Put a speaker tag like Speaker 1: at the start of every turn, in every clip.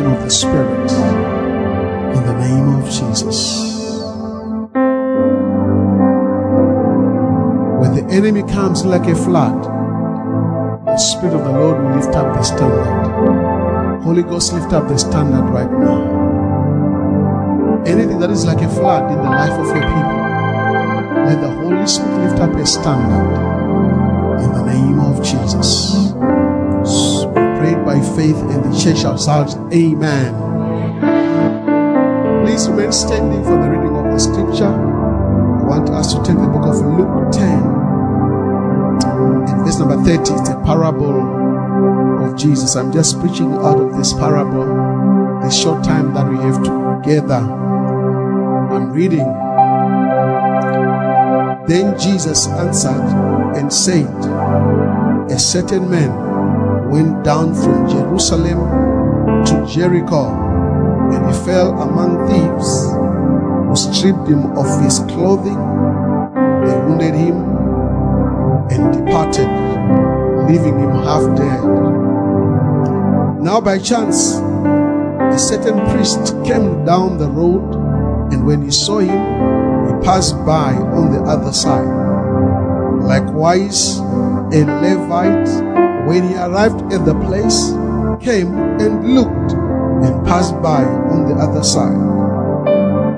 Speaker 1: intention of the Spirit. In the name of Jesus. When the enemy comes like a flood, the Spirit of the Lord will lift up the standard. Holy Ghost, lift up the standard right now. Anything that is like a flood in the life of your people, let the Holy Spirit lift up a standard in the name of Jesus. By faith, and the church shall shout, Amen. Please remain standing for the reading of the scripture. I want us to take the book of Luke 10 in verse number 30. It's a parable of Jesus. I'm just preaching out of this parable, the short time that we have together. I'm reading. Then Jesus answered and said, A certain man went down from Jerusalem to Jericho, and he fell among thieves, who stripped him of his clothing, they wounded him, and departed, leaving him half dead. Now, by chance, a certain priest came down the road, and when he saw him, he passed by on the other side. Likewise, a Levite, when he arrived at the place, came and looked and passed by on the other side.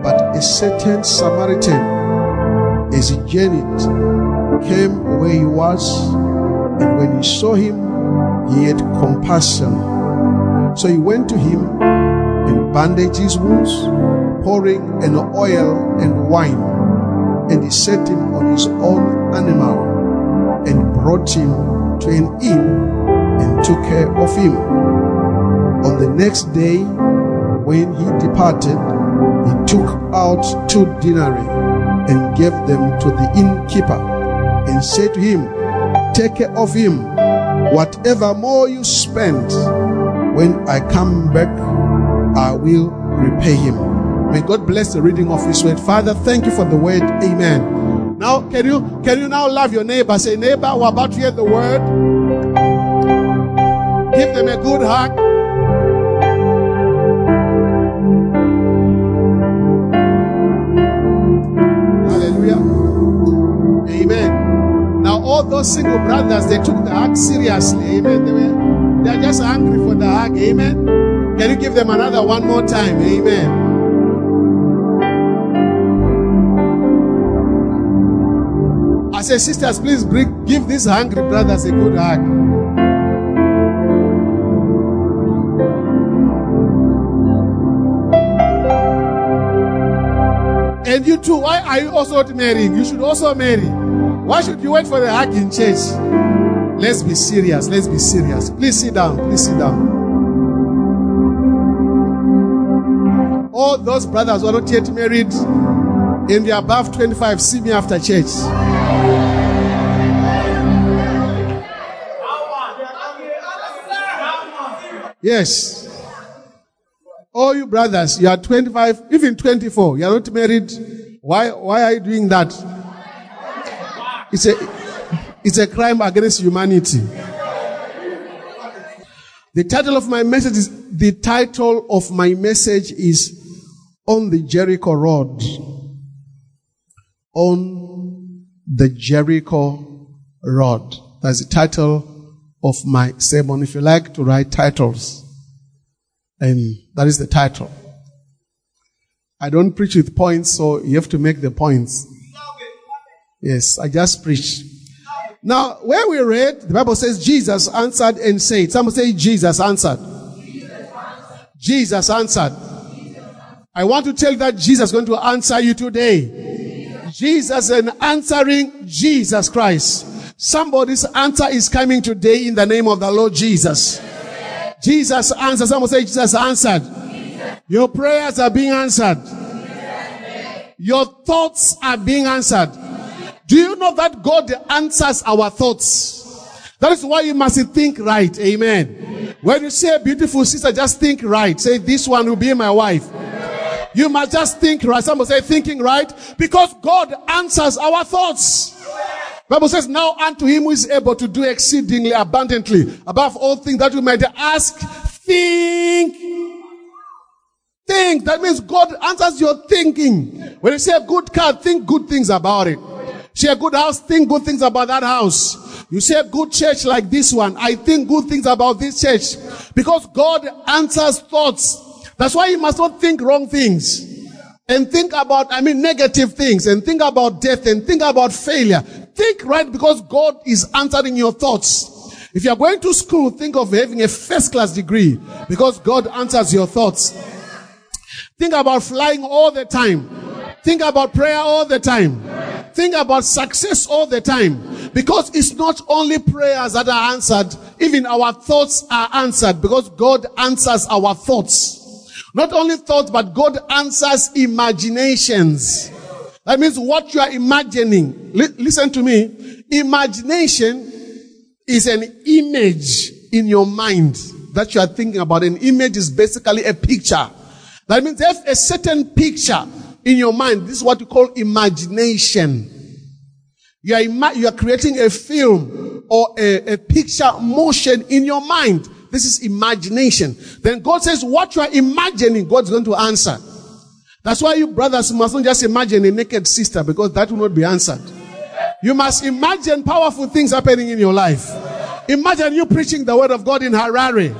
Speaker 1: But a certain Samaritan, as he journeyed, came where he was, and when he saw him, he had compassion. So he went to him and bandaged his wounds, pouring an oil and wine, and he set him on his own animal and brought him to an inn and took care of him. On the next day, when he departed, he took out two denarii and gave them to the innkeeper and said to him, Take care of him. Whatever more you spend, when I come back, I will repay him. May God bless the reading of his word. Father, thank you for the word. Amen. Now, can you can you now love your neighbor? Say, neighbor, we're about to hear the word. Give them a good hug. Hallelujah. Amen. Now, all those single brothers, they took the hug seriously. Amen. They were they are just angry for the hug. Amen. Can you give them another one more time? Amen. I say, sisters, please bring, give these hungry brothers a good hug. And you too, why are you also not marrying? You should also marry. Why should you wait for the hug in church? Let's be serious. Let's be serious. Please sit down. Please sit down. All those brothers who are not yet married and they're above 25, see me after church. Yes. All you brothers, you are 25, even 24, you are not married. Why, why are you doing that? It's a, it's a crime against humanity. The title of my message is, the title of my message is On the Jericho Road. On the Jericho Road. That's the title of my sermon. If you like to write titles, and that is the title. I don't preach with points, so you have to make the points. Yes, I just preach. Now, where we read, the Bible says Jesus answered and said. Someone say Jesus answered. Jesus answered. I want to tell you that Jesus is going to answer you today. Jesus and answering Jesus Christ. Somebody's answer is coming today in the name of the Lord Jesus. Jesus answered. Someone say Jesus answered. Your prayers are being answered. Your thoughts are being answered. Do you know that God answers our thoughts? That is why you must think right. Amen. When you see a beautiful sister, just think right. Say, this one will be my wife. You must just think right. Someone say thinking right because God answers our thoughts. Bible says, now unto him who is able to do exceedingly abundantly above all things that we might ask, think. Think. That means God answers your thinking. When you see a good car, think good things about it. See a good house, think good things about that house. You see a good church like this one, I think good things about this church. Because God answers thoughts. That's why you must not think wrong things. And think about, I mean, negative things and think about death and think about failure. Think right because God is answering your thoughts. If you are going to school, think of having a first class degree because God answers your thoughts. Think about flying all the time. Think about prayer all the time. Think about success all the time. Because it's not only prayers that are answered, even our thoughts are answered because God answers our thoughts. Not only thoughts, but God answers imaginations. That means what you are imagining. L- listen to me. Imagination is an image in your mind that you are thinking about. An image is basically a picture. That means have a certain picture in your mind. This is what you call imagination. You are, ima- you are creating a film or a, a picture motion in your mind. This is imagination. Then God says, what you are imagining, God's going to answer. That's why you brothers must not just imagine a naked sister because that will not be answered. You must imagine powerful things happening in your life. Imagine you preaching the word of God in Harare,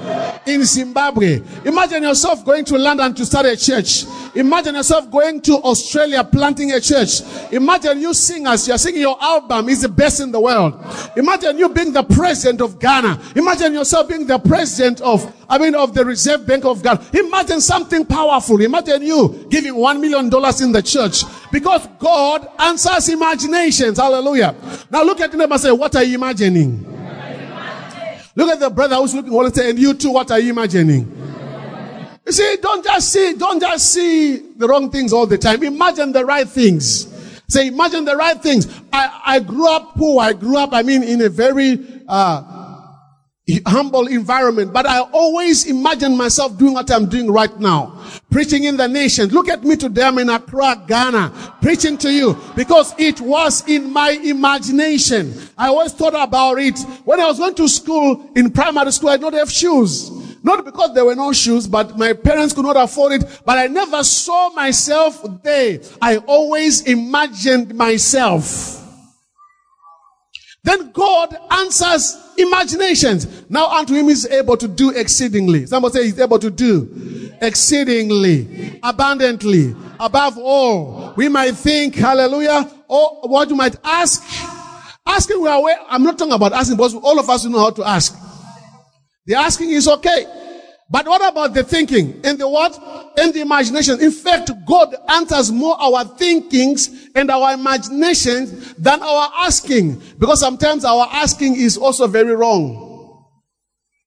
Speaker 1: in Zimbabwe. Imagine yourself going to London to start a church. Imagine yourself going to Australia planting a church. Imagine you singers, you're singing your album is the best in the world. Imagine you being the president of Ghana. Imagine yourself being the president of, I mean, of the Reserve Bank of Ghana. Imagine something powerful. Imagine you giving one million dollars in the church because God answers imaginations. Hallelujah. Now look at the them and say, what are you imagining? Look at the brother who's looking time, and you too, what are you imagining? You see, don't just see, don't just see the wrong things all the time. Imagine the right things. Say, imagine the right things. I, I grew up poor. I grew up, I mean, in a very, uh, humble environment, but I always imagine myself doing what I'm doing right now. Preaching in the nations. Look at me today. I'm in Accra, Ghana, preaching to you because it was in my imagination. I always thought about it. When I was going to school, in primary school, I did not have shoes. Not because there were no shoes, but my parents could not afford it. But I never saw myself there. I always imagined myself. Then God answers imaginations. Now unto him is able to do exceedingly. Somebody say he's able to do exceedingly, abundantly, above all. We might think, hallelujah, or what you might ask. Asking we are aware, I'm not talking about asking, but all of us know how to ask. The asking is okay. But what about the thinking and the what? And the imagination. In fact, God answers more our thinkings and our imaginations than our asking. Because sometimes our asking is also very wrong.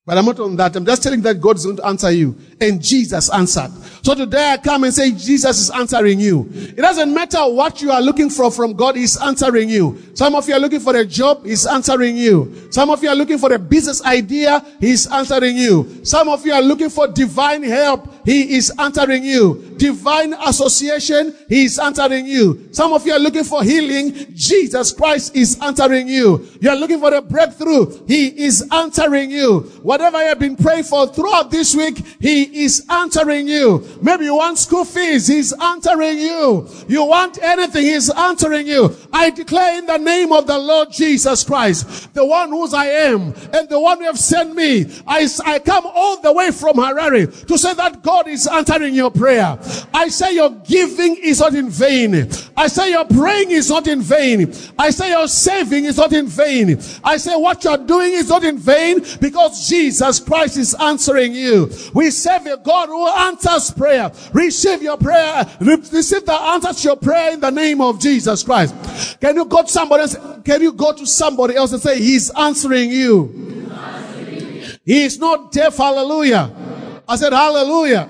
Speaker 1: But I'm not on that. I'm just telling that God's going to answer you. And Jesus answered. So today I come and say Jesus is answering you. It doesn't matter what you are looking for from God, He's answering you. Some of you are looking for a job, He's answering you. Some of you are looking for a business idea, He's answering you. Some of you are looking for divine help, He is answering you. Divine association, He is answering you. Some of you are looking for healing, Jesus Christ is answering you. You are looking for a breakthrough, He is answering you. Whatever you have been praying for throughout this week, He is answering you. Maybe you want school fees, He's answering you. You want anything, He's answering you. I declare in the name of the Lord Jesus Christ, the one whose I am, and the one who have sent me, I, I come all the way from Harare to say that God is answering your prayer. I say your giving is not in vain. I say your praying is not in vain. I say your saving is not in vain. I say what you're doing is not in vain because Jesus Christ is answering you. We serve a God who answers prayer. Receive your prayer. Receive the answer to your prayer in the name of Jesus Christ. Can you go to somebody else? Can you go to somebody else and say, He's answering you? He is not deaf. Hallelujah. I said, Hallelujah.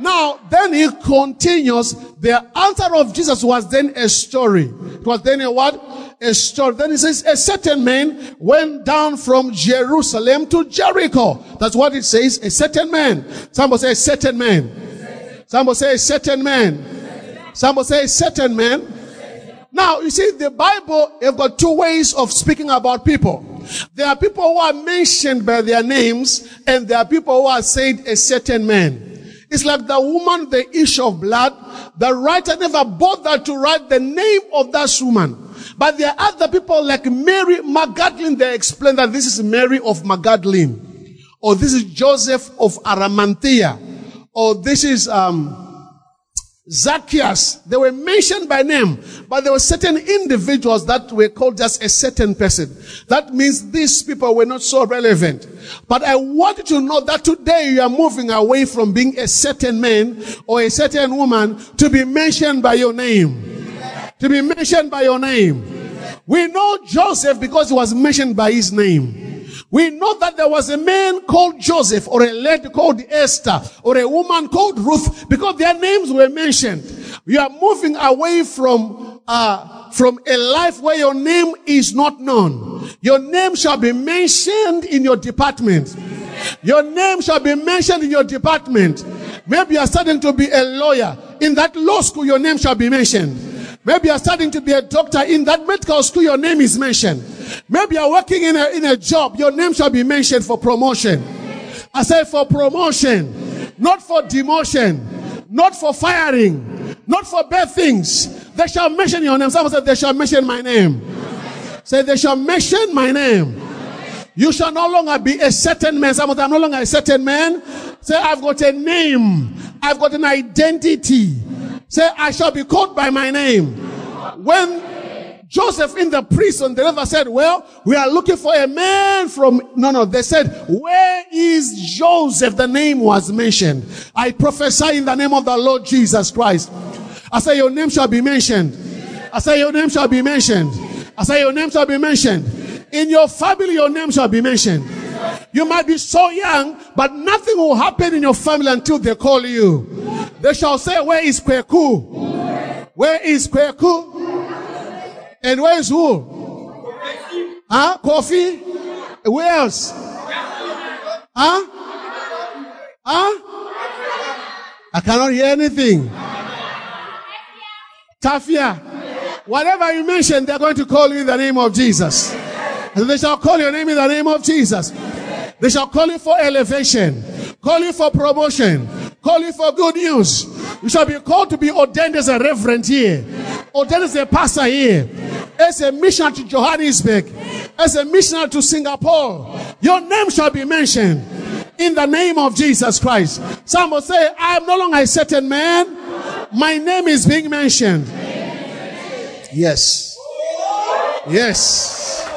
Speaker 1: Now, then he continues. The answer of Jesus was then a story. It was then a what? A story. Then he says, a certain man went down from Jerusalem to Jericho. That's what it says. A certain man. Somebody say a certain man. Somebody say a certain man. Somebody say a certain man. Now, you see, the Bible have got two ways of speaking about people. There are people who are mentioned by their names, and there are people who are said a certain man. It's like the woman, the issue of blood. The writer never bothered to write the name of that woman. But there are other people like Mary Magdalene. They explain that this is Mary of Magdalene, or this is Joseph of Arimathea, or this is um, Zacchaeus. They were mentioned by name, but there were certain individuals that were called just a certain person. That means these people were not so relevant. But I want you to know that today you are moving away from being a certain man or a certain woman to be mentioned by your name. To be mentioned by your name. We know Joseph because he was mentioned by his name. We know that there was a man called Joseph or a lady called Esther or a woman called Ruth because their names were mentioned. You are moving away from, uh, from a life where your name is not known. Your name shall be mentioned in your department. Your name shall be mentioned in your department. Maybe you are starting to be a lawyer. In that law school, your name shall be mentioned. Maybe you're starting to be a doctor in that medical school, your name is mentioned. Maybe you're working in a, in a job, your name shall be mentioned for promotion. I said for promotion, not for demotion, not for firing, not for bad things. They shall mention your name. Someone said, they shall mention my name. Say, they shall mention my name. You shall no longer be a certain man. Someone said, I'm no longer a certain man. Say, I've got a name. I've got an identity. Say, I shall be called by my name. When Joseph in the prison, they never said, well, we are looking for a man from, no, no, they said, where is Joseph? The name was mentioned. I prophesy in the name of the Lord Jesus Christ. I say your name shall be mentioned. I say your name shall be mentioned. I say your name shall be mentioned. In your family, your name shall be mentioned. You might be so young, but nothing will happen in your family until they call you. They shall say, where is Kweku? Where is Kweku? And where is who? Huh? Kofi? Where else? Huh? Huh? I cannot hear anything. Tafia. Whatever you mention, they're going to call you in the name of Jesus. And they shall call your name in the name of Jesus. They shall call you for elevation, call you for promotion, call you for good news. You shall be called to be ordained as a reverend here, ordained as a pastor here, as a missionary to Johannesburg, as a missionary to Singapore. Your name shall be mentioned in the name of Jesus Christ. Some will say, I am no longer a certain man. My name is being mentioned. Yes. Yes.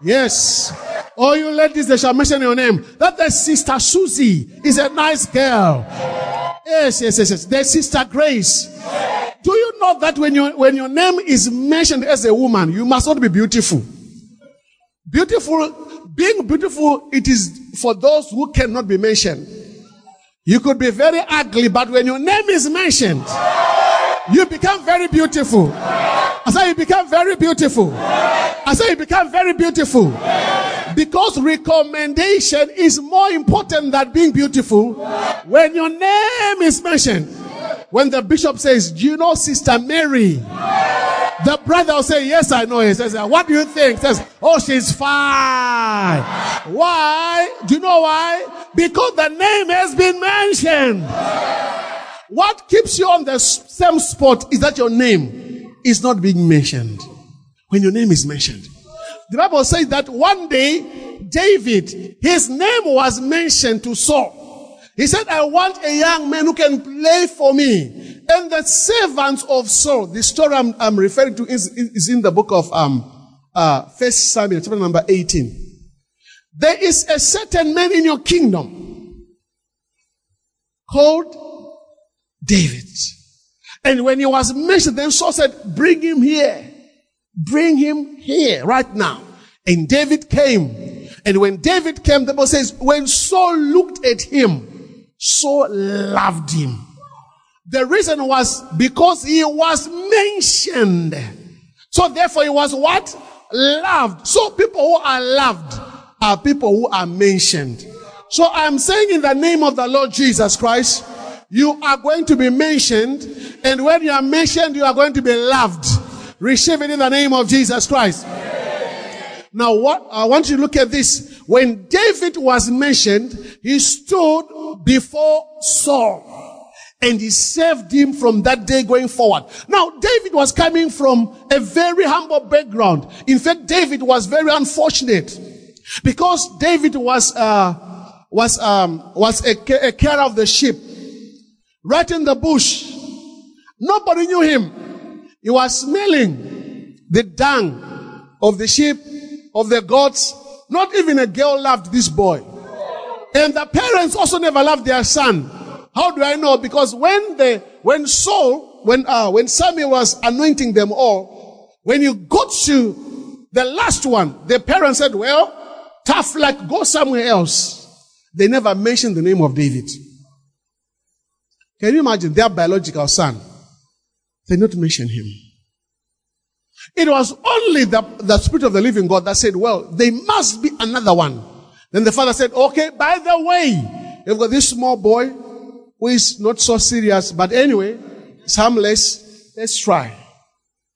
Speaker 1: Yes. All you ladies, they shall mention your name. That the sister Susie is a nice girl. Yes, yes, yes, yes. There's sister Grace. Do you know that when you when your name is mentioned as a woman, you must not be beautiful. Beautiful, being beautiful, it is for those who cannot be mentioned. You could be very ugly, but when your name is mentioned, you become very beautiful. I say you become very beautiful. I say you become very beautiful. Because recommendation is more important than being beautiful. When your name is mentioned, when the bishop says, Do you know Sister Mary? The brother will say, Yes, I know. He says, What do you think? Says, Oh, she's fine. Why? Do you know why? Because the name has been mentioned. What keeps you on the same spot is that your name is not being mentioned. When your name is mentioned. The Bible says that one day, David, his name was mentioned to Saul. He said, I want a young man who can play for me. And the servants of Saul, the story I'm, I'm referring to is, is, in the book of um, uh, First Samuel, chapter number 18. There is a certain man in your kingdom called David. And when he was mentioned, then Saul said, bring him here. Bring him here right now. And David came. And when David came, the Bible says, when Saul looked at him, Saul loved him. The reason was because he was mentioned. So therefore he was what? Loved. So people who are loved are people who are mentioned. So I'm saying in the name of the Lord Jesus Christ, you are going to be mentioned. And when you are mentioned, you are going to be loved. Receive it in the name of Jesus Christ. Now, what I want you to look at this. When David was mentioned, he stood before Saul and he saved him from that day going forward. Now, David was coming from a very humble background. In fact, David was very unfortunate because David was, uh, was, um, was a, a care of the sheep right in the bush. Nobody knew him. He was smelling the dung of the sheep, of the goats. Not even a girl loved this boy. And the parents also never loved their son. How do I know? Because when the, when Saul, when, uh, when Samuel was anointing them all, when you got to the last one, the parents said, well, tough luck, go somewhere else. They never mentioned the name of David. Can you imagine their biological son? They not mention him. It was only the, the Spirit of the living God that said, well, there must be another one. Then the father said, okay, by the way, you've got this small boy who is not so serious, but anyway, it's harmless. Let's try.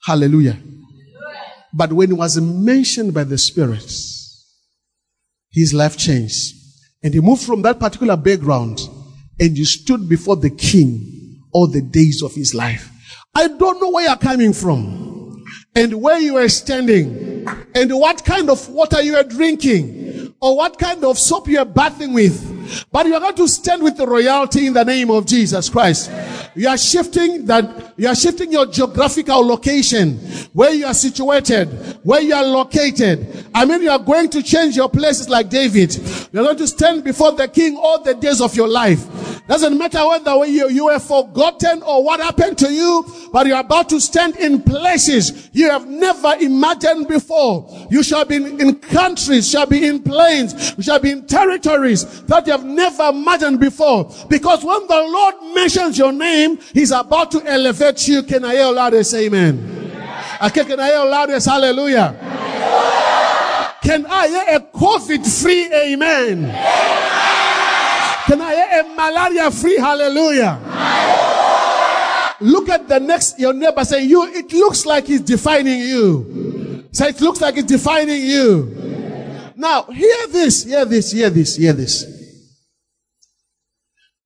Speaker 1: Hallelujah. But when he was mentioned by the Spirit, his life changed. And he moved from that particular background and you stood before the king all the days of his life. I don't know where you're coming from and where you are standing and what kind of water you are drinking or what kind of soap you are bathing with. But you are going to stand with the royalty in the name of Jesus Christ. You are shifting that, you are shifting your geographical location, where you are situated, where you are located. I mean, you are going to change your places like David. You are going to stand before the king all the days of your life. Doesn't matter whether you, you were forgotten or what happened to you, but you're about to stand in places you have never imagined before. You shall be in countries, shall be in plains, shall be in territories that you have never imagined before. Because when the Lord mentions your name, He's about to elevate you. Can I hear a loudest amen? Okay, can I hear a loudest hallelujah? Can I hear a COVID free amen? Can I hear a malaria free hallelujah? Look at the next, your neighbor say, you, it looks like he's defining you. Say, it looks like he's defining you. Now, hear this, hear this, hear this, hear this.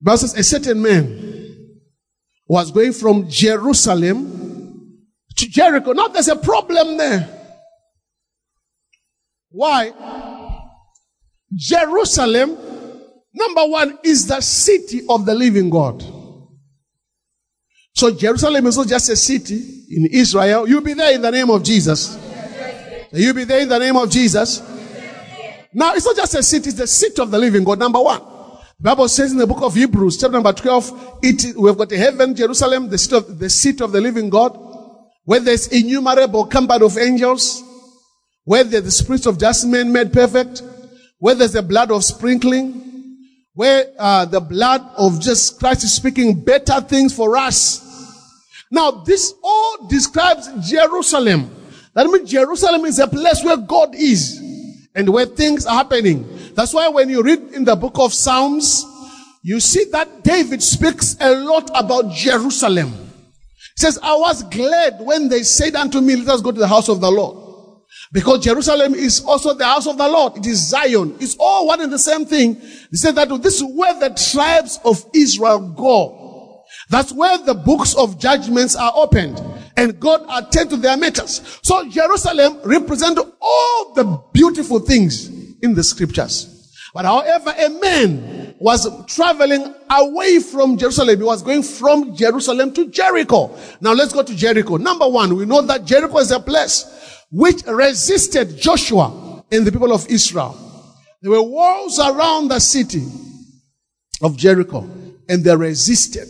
Speaker 1: Versus a certain man was going from Jerusalem to Jericho. Now there's a problem there. Why? Jerusalem Number one is the city of the living God. So Jerusalem is not just a city in Israel. You'll be there in the name of Jesus. You'll be there in the name of Jesus. Now, it's not just a city, it's the city of the living God. Number one. Bible says in the book of Hebrews, chapter number 12, it, we've got a heaven, Jerusalem, the seat of, the seat of the living God, where there's innumerable company of angels, where there's the spirit of just men made perfect, where there's the blood of sprinkling, where uh, the blood of just Christ is speaking better things for us. Now, this all describes Jerusalem. That means Jerusalem is a place where God is and where things are happening. That's why when you read in the book of Psalms, you see that David speaks a lot about Jerusalem. He says, I was glad when they said unto me, let us go to the house of the Lord. Because Jerusalem is also the house of the Lord. It is Zion. It's all one and the same thing. He said that this is where the tribes of Israel go. That's where the books of judgments are opened and God attend to their matters. So Jerusalem represents all the beautiful things in the scriptures. But however, a man was traveling away from Jerusalem. He was going from Jerusalem to Jericho. Now let's go to Jericho. Number one, we know that Jericho is a place which resisted Joshua and the people of Israel. There were walls around the city of Jericho and they resisted.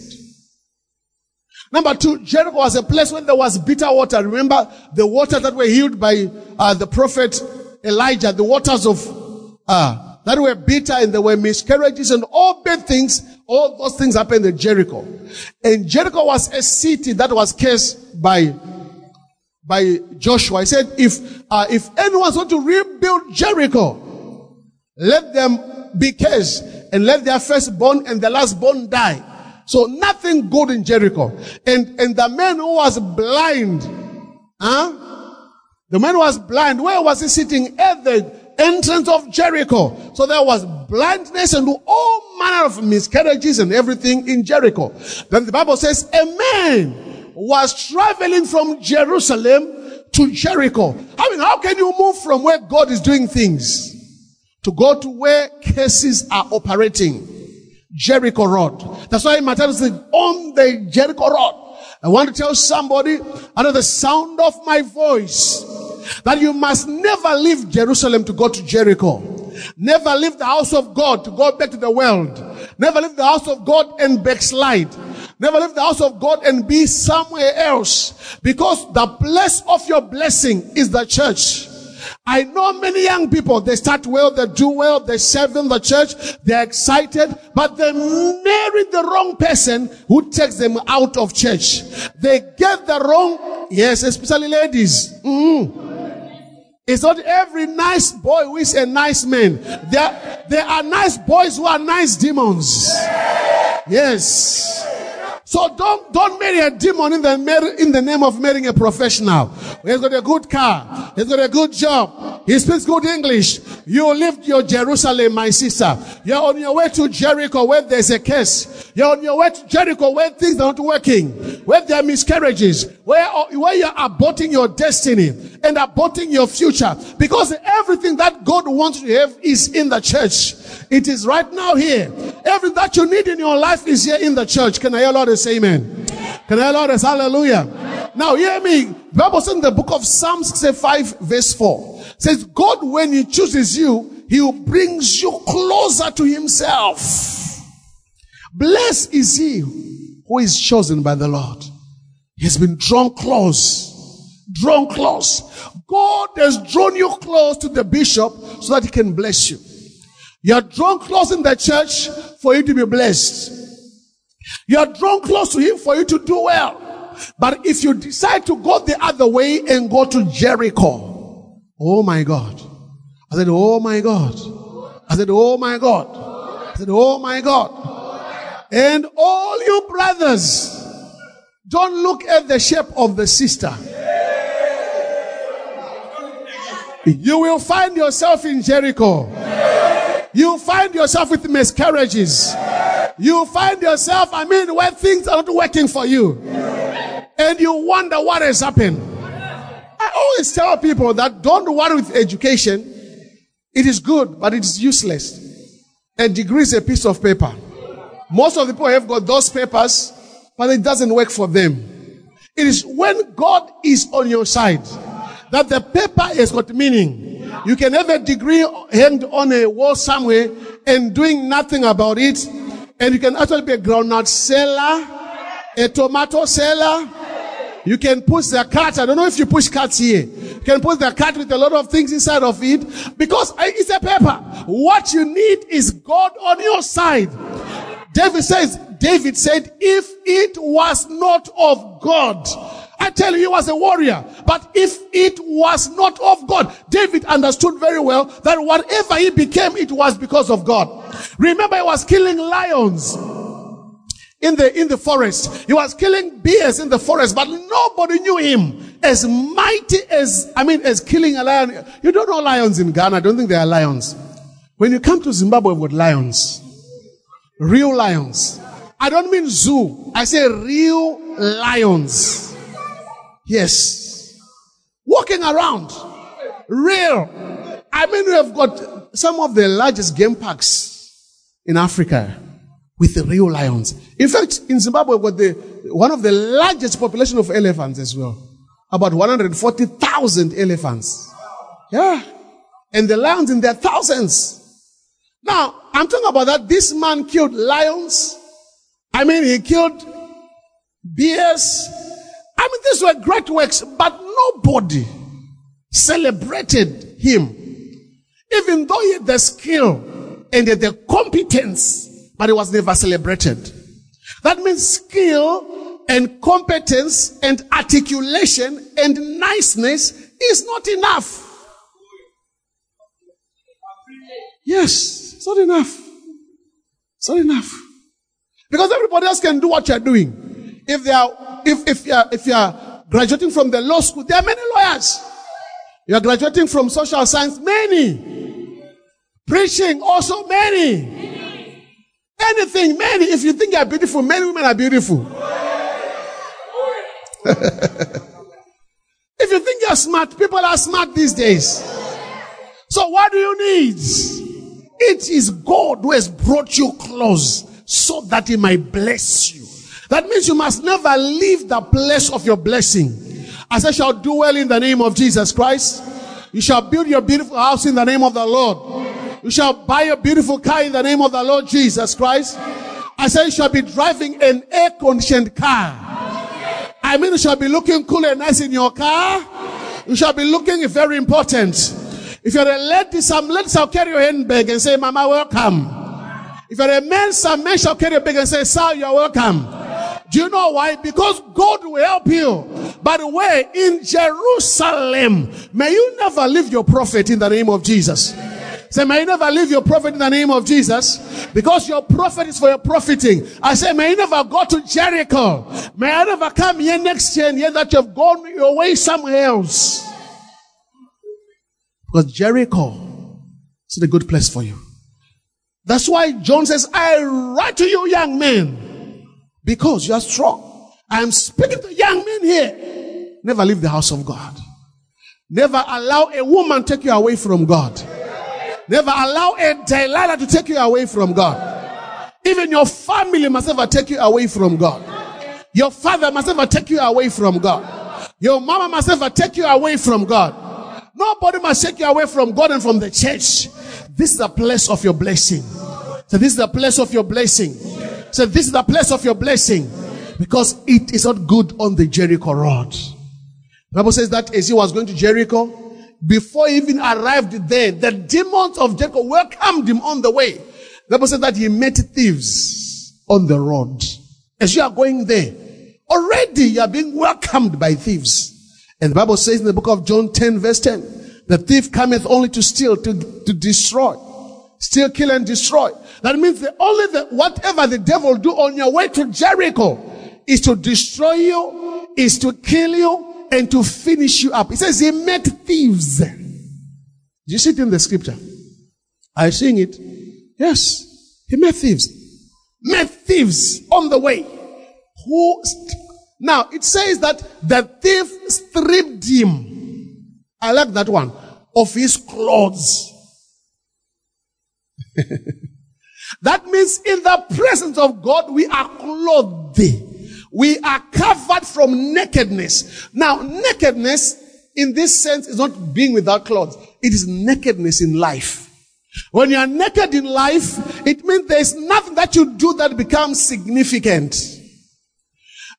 Speaker 1: Number two, Jericho was a place where there was bitter water. Remember the water that were healed by uh, the prophet Elijah, the waters of uh, that were bitter and there were miscarriages and all bad things. All those things happened in Jericho. And Jericho was a city that was cursed by by Joshua. He said, if, uh, if anyone's going to rebuild Jericho, let them be cursed and let their firstborn and the lastborn die. So nothing good in Jericho. And, and the man who was blind, huh? The man was blind, where was he sitting? At the entrance of Jericho. So there was blindness and all manner of miscarriages and everything in Jericho. Then the Bible says, a man was traveling from Jerusalem to Jericho. I mean, how can you move from where God is doing things to go to where cases are operating? Jericho Road. That's why Matthew said, on the Jericho Road. I want to tell somebody under the sound of my voice that you must never leave Jerusalem to go to Jericho. Never leave the house of God to go back to the world. Never leave the house of God and backslide. Never leave the house of God and be somewhere else because the place of your blessing is the church. I know many young people, they start well, they do well, they serve in the church, they're excited, but they marry the wrong person who takes them out of church. They get the wrong, yes, especially ladies. Mm. It's not every nice boy who is a nice man. There, there are nice boys who are nice demons. Yes. So don't, don't marry a demon in the, in the name of marrying a professional. He's got a good car. He's got a good job. He speaks good English. You live your Jerusalem, my sister. You're on your way to Jericho where there's a curse. You're on your way to Jericho where things are not working. Where there are miscarriages. Where, where you're aborting your destiny and aborting your future. Because everything that God wants you to have is in the church. It is right now here. Everything that you need in your life is here in the church. Can I hear Lord say amen? Can I Lord say hallelujah? Now hear me. The Bible says in the book of Psalms 65 verse 4 says God when he chooses you, he brings you closer to himself. Blessed is he who is chosen by the Lord. He has been drawn close. Drawn close. God has drawn you close to the bishop so that he can bless you. You are drawn close in the church for you to be blessed. You are drawn close to him for you to do well. But if you decide to go the other way and go to Jericho, oh my God. I said, oh my God. I said, oh my God. I said, oh my God. And all you brothers, don't look at the shape of the sister. You will find yourself in Jericho. You find yourself with miscarriages. You find yourself, I mean, when things are not working for you. And you wonder what has happened. I always tell people that don't worry with education. It is good, but it is useless. A degree is a piece of paper. Most of the people have got those papers, but it doesn't work for them. It is when God is on your side that the paper has got meaning. You can have a degree hanged on a wall somewhere and doing nothing about it. And you can actually be a groundnut seller, a tomato seller. You can push the cart. I don't know if you push carts here. You can push the cart with a lot of things inside of it because it's a paper. what you need is God on your side. David says, David said, if it was not of God, I tell you, he was a warrior. But if it was not of God, David understood very well that whatever he became, it was because of God. Remember, he was killing lions in the, in the forest. He was killing bears in the forest, but nobody knew him as mighty as, I mean, as killing a lion. You don't know lions in Ghana. I don't think there are lions. When you come to Zimbabwe with lions, real lions. I don't mean zoo. I say real lions. Yes. Walking around. Real. I mean, we have got some of the largest game parks in Africa with the real lions. In fact, in Zimbabwe, we've got the, one of the largest population of elephants as well. About 140,000 elephants. Yeah. And the lions in their thousands. Now, I'm talking about that this man killed lions. I mean, he killed bears. I mean, these were great works, but nobody celebrated him. Even though he had the skill and the competence, but it was never celebrated. That means skill and competence and articulation and niceness is not enough. Yes, it's not enough. It's not enough. Because everybody else can do what you're doing. If they are, if, if you are, if you are graduating from the law school, there are many lawyers. You are graduating from social science, many. Preaching, also many. Anything, many. If you think you are beautiful, many women are beautiful. if you think you're smart, people are smart these days. So what do you need? It is God who has brought you close so that he might bless you. That means you must never leave the place of your blessing. As I shall do well in the name of Jesus Christ. You shall build your beautiful house in the name of the Lord. You shall buy a beautiful car in the name of the Lord Jesus Christ. I say you shall be driving an air conditioned car. I mean, you shall be looking cool and nice in your car. You shall be looking very important. If you're a lady, some ladies shall carry your handbag and say, Mama, welcome. If you're a man, some men shall carry your bag and say, Sir, you're welcome. Do you know why? Because God will help you. By the way, in Jerusalem, may you never leave your prophet in the name of Jesus. Say, may you never leave your prophet in the name of Jesus. Because your prophet is for your profiting. I say, may you never go to Jericho. May I never come here next year and hear that you've gone your way somewhere else. Because Jericho is a good place for you. That's why John says, I write to you, young men, because you are strong. I am speaking to young men here. Never leave the house of God. Never allow a woman take you away from God. Never allow a Delilah to take you away from God. Even your family must never take you away from God. Your father must never take you away from God. Your mama must never take you away from God. Nobody must take you away from God and from the church. This is the place of your blessing. So this is the place of your blessing. So this is the place of your blessing. Because it is not good on the Jericho road. The Bible says that as he was going to Jericho, before he even arrived there, the demons of Jericho welcomed him on the way. The Bible says that he met thieves on the road. As you are going there, already you are being welcomed by thieves. And the Bible says in the book of John 10 verse 10, the thief cometh only to steal, to, to destroy. Steal, kill, and destroy. That means the only the, whatever the devil do on your way to Jericho is to destroy you, is to kill you, and to finish you up. He says he met thieves. Do you see it in the scripture? Are you seeing it? Yes. He met thieves. Met thieves on the way. Who st- now it says that the thief stripped him. I like that one. Of his clothes. that means in the presence of God, we are clothed. We are covered from nakedness. Now, nakedness in this sense is not being without clothes. It is nakedness in life. When you are naked in life, it means there's nothing that you do that becomes significant.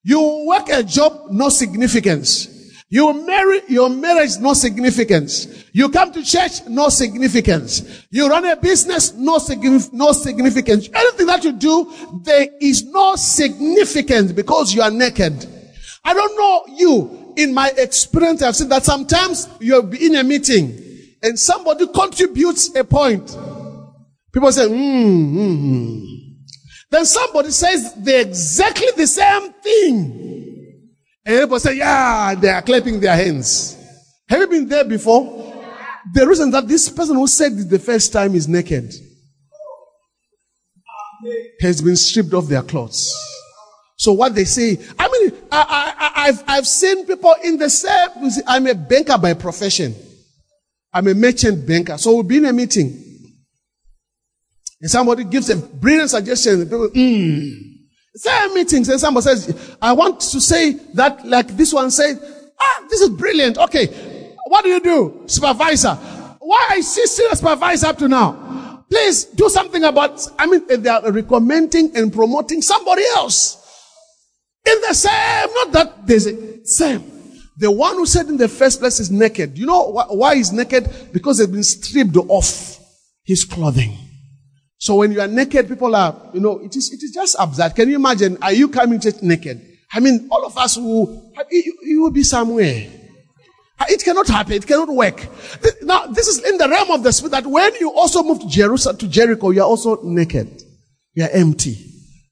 Speaker 1: You work a job, no significance. You marry, your marriage, no significance. You come to church, no significance. You run a business, no, significance. no significance. Anything that you do, there is no significance because you are naked. I don't know you. In my experience, I've seen that sometimes you'll be in a meeting and somebody contributes a point. People say, hmm, hmm, hmm. Then somebody says the exactly the same thing. And everybody say, yeah, they are clapping their hands. Have you been there before? The reason that this person who said it the first time is naked has been stripped of their clothes. So what they say, I mean, I, I, I've, I've seen people in the same, I'm a banker by profession. I'm a merchant banker. So we'll be in a meeting. And somebody gives a brilliant suggestion. And People, mm. Same meetings and somebody says, I want to say that like this one said, ah, this is brilliant. Okay. What do you do? Supervisor. Why I see still a supervisor up to now? Please do something about, I mean, they are recommending and promoting somebody else. In the same, not that there's a same. The one who said in the first place is naked. You know why he's naked? Because they've been stripped off his clothing. So when you are naked, people are, you know, it is, it is just absurd. Can you imagine? Are you coming to naked? I mean, all of us will, you, you will be somewhere. Uh, it cannot happen. It cannot work. Now, this is in the realm of the spirit that when you also move to Jerusalem, to Jericho, you are also naked. You are empty.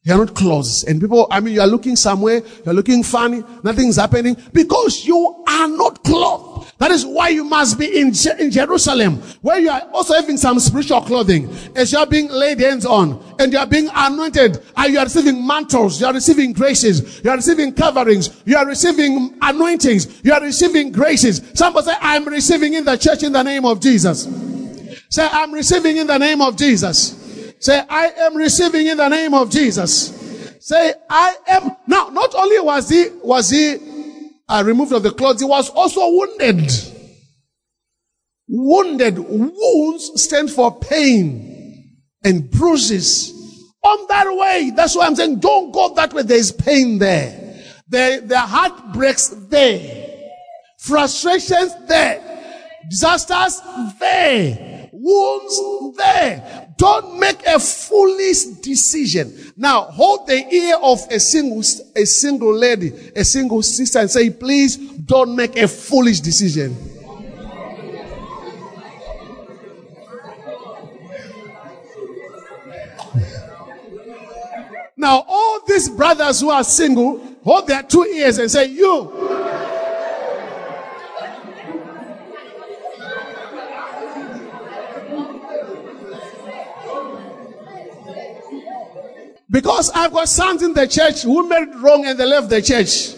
Speaker 1: You are not clothed. And people, I mean, you are looking somewhere, you are looking funny, nothing's happening because you are not clothed. That is why you must be in, Je- in Jerusalem, where you are also having some spiritual clothing as you are being laid hands on and you are being anointed and you are receiving mantles, you are receiving graces, you are receiving coverings, you are receiving anointings, you are receiving graces. Somebody say, I'm receiving in the church in the name of Jesus. Say, I'm receiving in the name of Jesus. Say, I am receiving in the name of Jesus. Say, I am. Now, not only was he, was he uh, removed of the clothes, he was also wounded. Wounded. Wounds stand for pain and bruises. On that way, that's why I'm saying don't go that way. There's pain there. The, the heart breaks there. Frustrations there. Disasters there. Wounds there. Don't make a foolish decision. Now, hold the ear of a single, a single lady, a single sister and say, please don't make a foolish decision. Now, all these brothers who are single, hold their two ears and say, you, Because I've got sons in the church who made wrong and they left the church.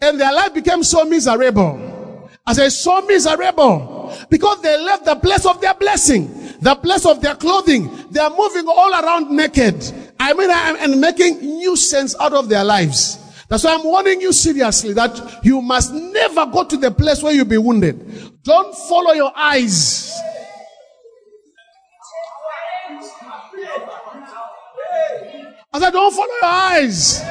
Speaker 1: And their life became so miserable. I say so miserable. Because they left the place of their blessing, the place of their clothing. They are moving all around naked. I mean, I'm making nuisance out of their lives. That's why I'm warning you seriously that you must never go to the place where you'll be wounded. Don't follow your eyes. I said, don't follow your eyes.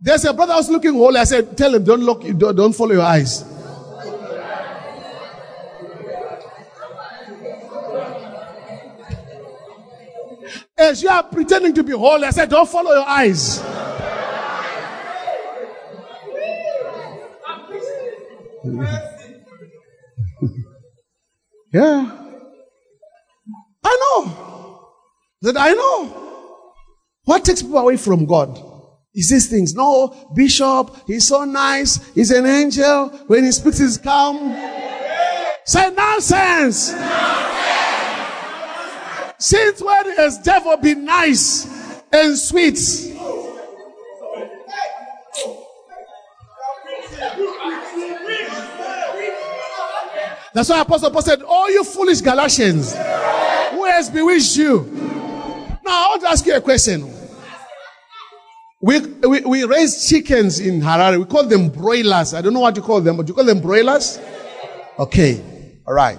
Speaker 1: There's a brother was looking holy. I said, tell him, don't look, don't, don't follow your eyes. As you are pretending to be holy, I said, don't follow your eyes. yeah. I know. That I know. What takes people away from God? Is these things. No, Bishop, he's so nice. He's an angel. When he speaks, he's calm. Say nonsense. nonsense. Since when has devil been nice and sweet? That's why Apostle Paul said, Oh, you foolish Galatians, who has bewitched you? Now, I want to ask you a question. We, we, we raise chickens in Harare. We call them broilers. I don't know what you call them, but you call them broilers? Okay. All right.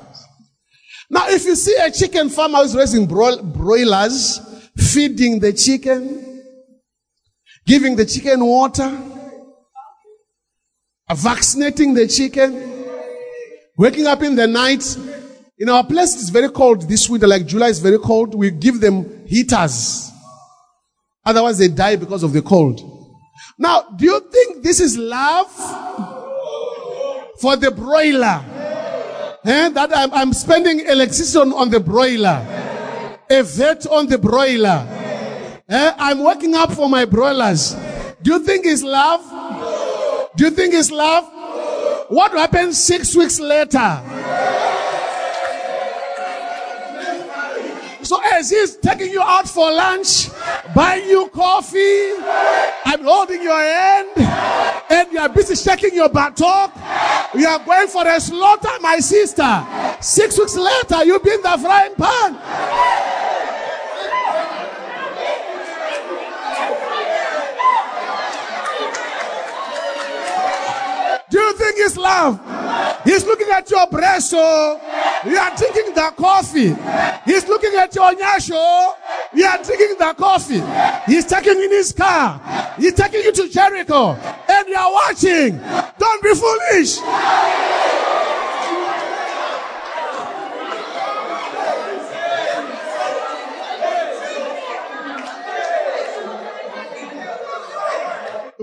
Speaker 1: Now, if you see a chicken farmer who's raising bro- broilers, feeding the chicken, giving the chicken water, vaccinating the chicken, waking up in the night. In our place, it's very cold this winter, like July is very cold. We give them heaters. Otherwise, they die because of the cold. Now, do you think this is love for the broiler? Eh? That I'm, I'm spending electricity on, on the broiler, a vet on the broiler. Eh? I'm working up for my broilers. Do you think it's love? Do you think it's love? What happens six weeks later? So as he's taking you out for lunch, buying you coffee, I'm holding your hand, and you are busy shaking your buttock. You are going for a slaughter, my sister. Six weeks later, you've been the frying pan. Do you think it's love? He's looking at your breast, so you are drinking the coffee. He's looking at your nyasho. Oh. You are drinking the coffee. He's taking in his car. He's taking you to Jericho, and you are watching. Don't be foolish.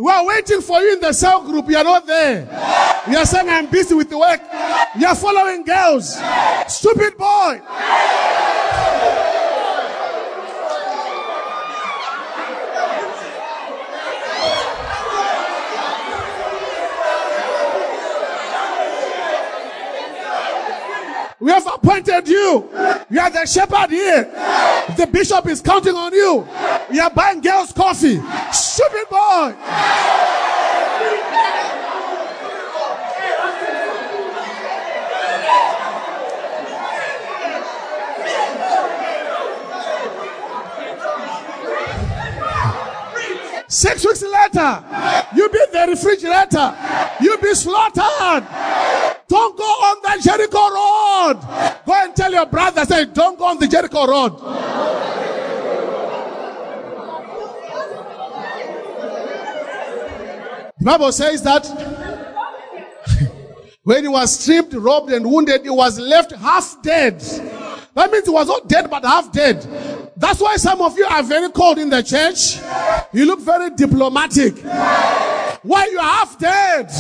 Speaker 1: We are waiting for you in the cell group. You are not there. You are saying, I'm busy with the work. You are following girls. Stupid boy. We have appointed you. You are the shepherd here. The bishop is counting on you. You are buying girls coffee. Stupid boy. Six weeks later, you be the refrigerator. You be slaughtered. Don't go on the Jericho road. Go and tell your brother, say, don't go on the Jericho road. The Bible says that when he was stripped, robbed, and wounded, he was left half dead. That means he was not dead, but half dead. That's why some of you are very cold in the church. You look very diplomatic. Why you are half dead?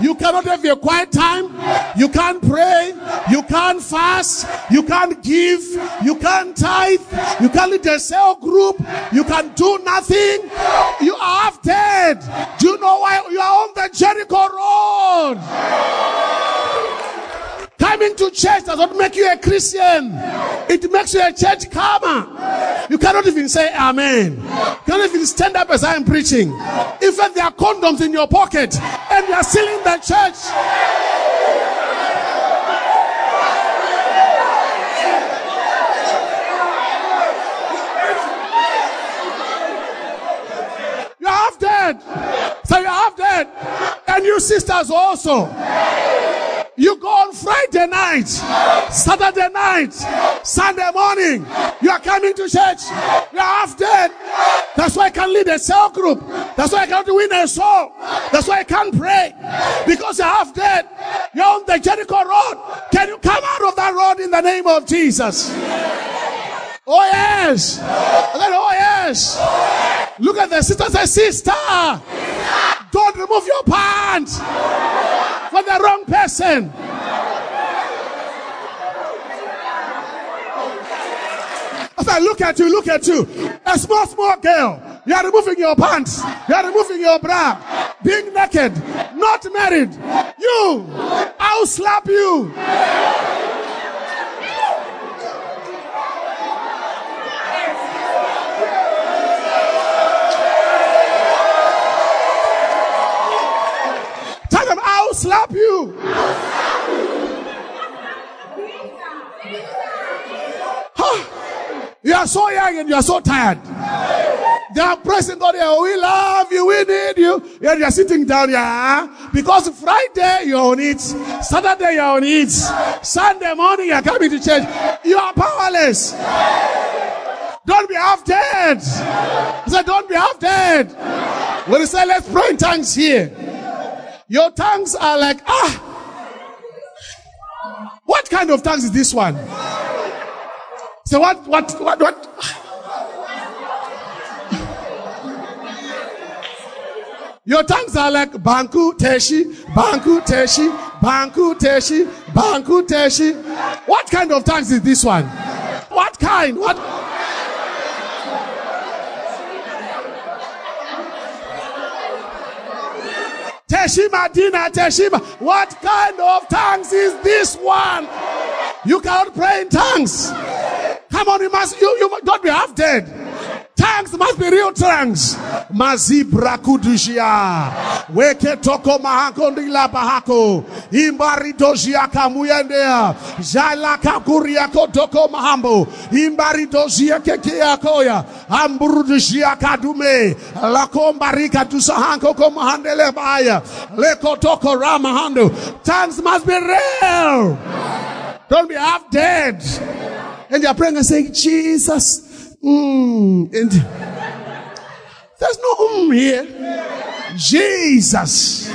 Speaker 1: You cannot have your quiet time. You can't pray. You can't fast. You can't give. You can't tithe. You can't lead a cell group. You can do nothing. You are half dead. Do you know why you are on the Jericho road? Coming to church does not make you a Christian. It makes you a church karma. You cannot even say amen. You cannot even stand up as I am preaching. In fact, there are condoms in your pocket and you are still in the church. You're half dead. So you're half dead. And you sisters also. You go on Friday night, Saturday night, Sunday morning. You are coming to church. You are half dead. That's why I can't lead a cell group. That's why I can't win a soul. That's why I can't pray. Because you're half dead. You're on the Jericho road. Can you come out of that road in the name of Jesus? Oh yes. Then, oh yes. Look at the sister. Say, sister. Don't remove your pants for the wrong person. I look at you, look at you. A small, small girl. You are removing your pants. You are removing your bra. Being naked. Not married. You. I'll slap you. Tell them I'll slap you. You are so young and you are so tired. They are pressing God. We love you. We need you. And you are sitting down here because Friday you're on it. Saturday you're on it. Sunday morning you're coming to church. You are powerless. Don't be half dead. I said, don't be half dead. When he said, let's pray in tongues here. Your tongues are like, ah. What kind of tongues is this one? So what, what, what, what? Your tongues are like Banku Teshi, Banku Teshi, Banku Teshi, Banku Teshi. What kind of tongues is this one? What kind? What? Teshima Dina Teshima. What kind of tongues is this one? You cannot pray in tongues. Come on, you must, you, you don't be half dead. Tongues must be real tongues. Mazibra kudujia. Weke toko mahako ndila bahako. Imbari dojia kamuyendea. Jala kakuria kotoko mahambo. Dojia kekia koya. Amburu dojia kadume. Lakombari katusahanko komahandele baya. Leko toko ramahando. Tongues must be real. Don't be half dead. And you're praying and saying, Jesus. Mm, and there's no mm here. Jesus.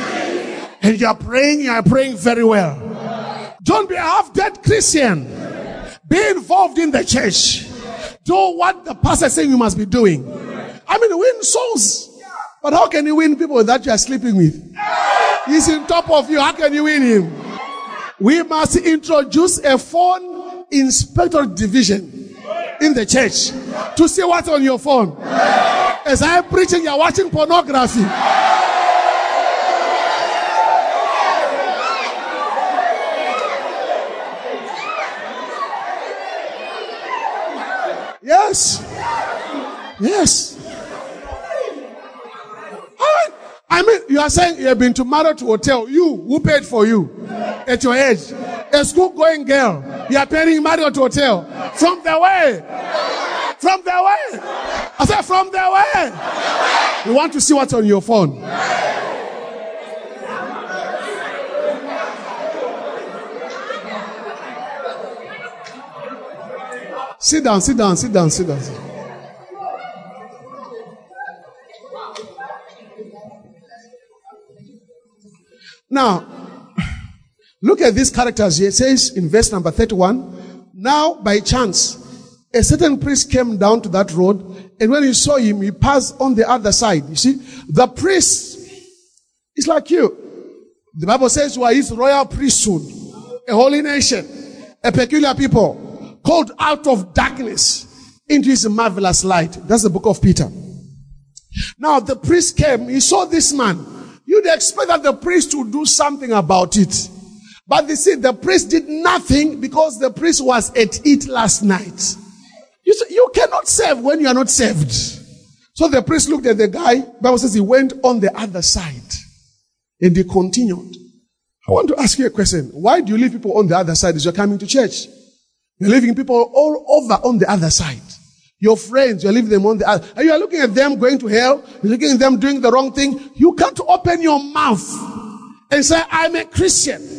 Speaker 1: And you're praying, you're praying very well. Don't be a half dead Christian. Be involved in the church. Do what the pastor is saying you must be doing. I mean, win souls. But how can you win people that you are sleeping with? He's in top of you. How can you win him? We must introduce a phone inspector division in the church to see what's on your phone. As I'm preaching, you're watching pornography. Yes. Yes. I mean, you are saying you have been to Marriott hotel. You, who paid for you at your age? A school going girl. You are paying Marriott hotel. From the way. From the way. I said, from the way. You want to see what's on your phone. Sit down, sit down, sit down, sit down. Now, look at these characters here. It says in verse number 31, now by chance, a certain priest came down to that road, and when he saw him, he passed on the other side. You see, the priest is like you. The Bible says you are his royal priesthood, a holy nation, a peculiar people, called out of darkness into his marvelous light. That's the book of Peter. Now the priest came, he saw this man. You'd expect that the priest would do something about it. But they see, the priest did nothing because the priest was at it last night. You, see, you cannot serve when you are not served. So the priest looked at the guy. Bible says he went on the other side. And he continued. I want to ask you a question. Why do you leave people on the other side as you're coming to church? You're leaving people all over on the other side. Your friends, you're leaving them on the other. You are looking at them going to hell. You're looking at them doing the wrong thing. You can't open your mouth and say, I'm a Christian.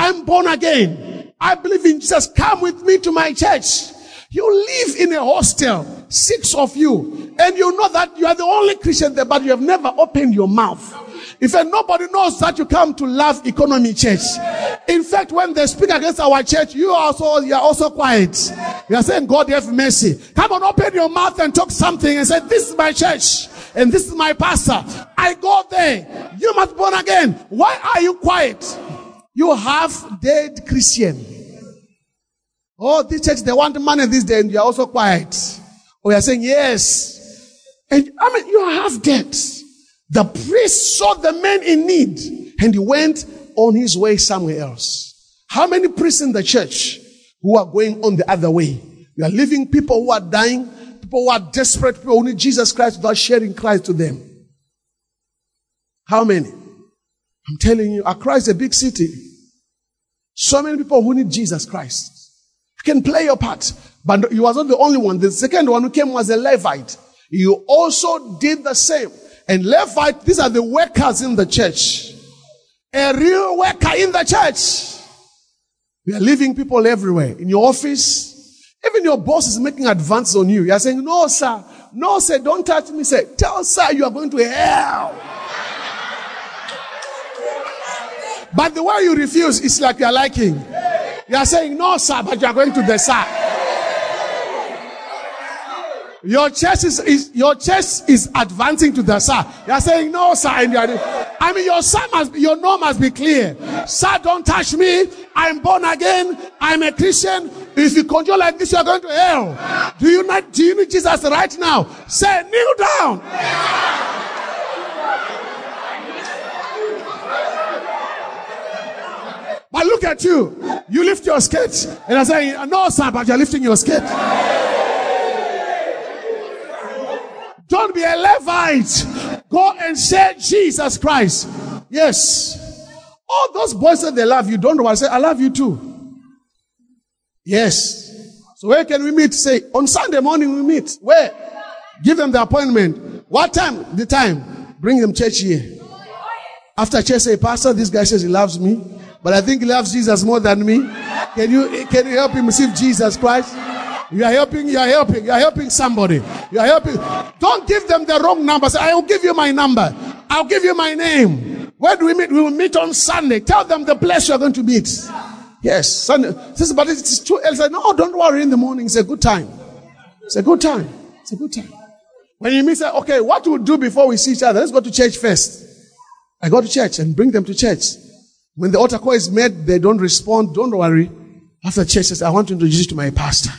Speaker 1: I'm born again. I believe in Jesus. Come with me to my church. You live in a hostel, six of you, and you know that you are the only Christian there, but you have never opened your mouth. In fact, nobody knows that you come to Love Economy Church. In fact, when they speak against our church, you also you are also quiet. You are saying, God have mercy. Come on, open your mouth and talk something and say, This is my church and this is my pastor. I go there. You must born again. Why are you quiet? You have dead Christian. Oh, this church, they want money this day, and you're also quiet. Oh, or you're saying, yes. And I mean, you are half dead. The priest saw the man in need and he went on his way somewhere else. How many priests in the church who are going on the other way? We are leaving people who are dying, people who are desperate, people who need Jesus Christ without sharing Christ to them. How many? I'm telling you, Accra is a big city. So many people who need Jesus Christ. You can play your part, but you was not the only one. The second one who came was a Levite. You also did the same. And Levite, these are the workers in the church. A real worker in the church. We are leaving people everywhere. In your office, even your boss is making advances on you. You are saying, no, sir. No, sir, don't touch me. Say, tell sir you are going to hell. But the way you refuse is like you're liking. You are saying, no, sir, but you are going to the sir. Your chest is, is your chest is advancing to the sir. You are saying, no, sir, and you are, I mean, your sir must be, your no must be clear. Sir, don't touch me. I'm born again. I'm a Christian. If you control like this, you are going to hell. Do you not, do you need Jesus right now? Say, kneel down. But look at you. You lift your skirt. And I say, no, sir, but you're lifting your skirt. Don't be a Levite. Go and say Jesus Christ. Yes. All those boys that they love you, don't know. I say, I love you too. Yes. So where can we meet? Say, on Sunday morning we meet. Where? Give them the appointment. What time? The time. Bring them church here. After church, say, Pastor, this guy says he loves me, but I think he loves Jesus more than me. Can you, can you help him receive Jesus Christ? You are helping, you are helping, you are helping somebody. You are helping. Don't give them the wrong number. Say, I will give you my number. I'll give you my name. Where do we meet? We will meet on Sunday. Tell them the place you're going to meet. Yes, Sunday. This, but it's too early. Say, no, don't worry in the morning. It's a good time. It's a good time. It's a good time. When you meet, say, okay, what we'll do before we see each other? Let's go to church first. I go to church and bring them to church. When the altar call is made, they don't respond. Don't worry. After church says, I want to introduce you to my pastor.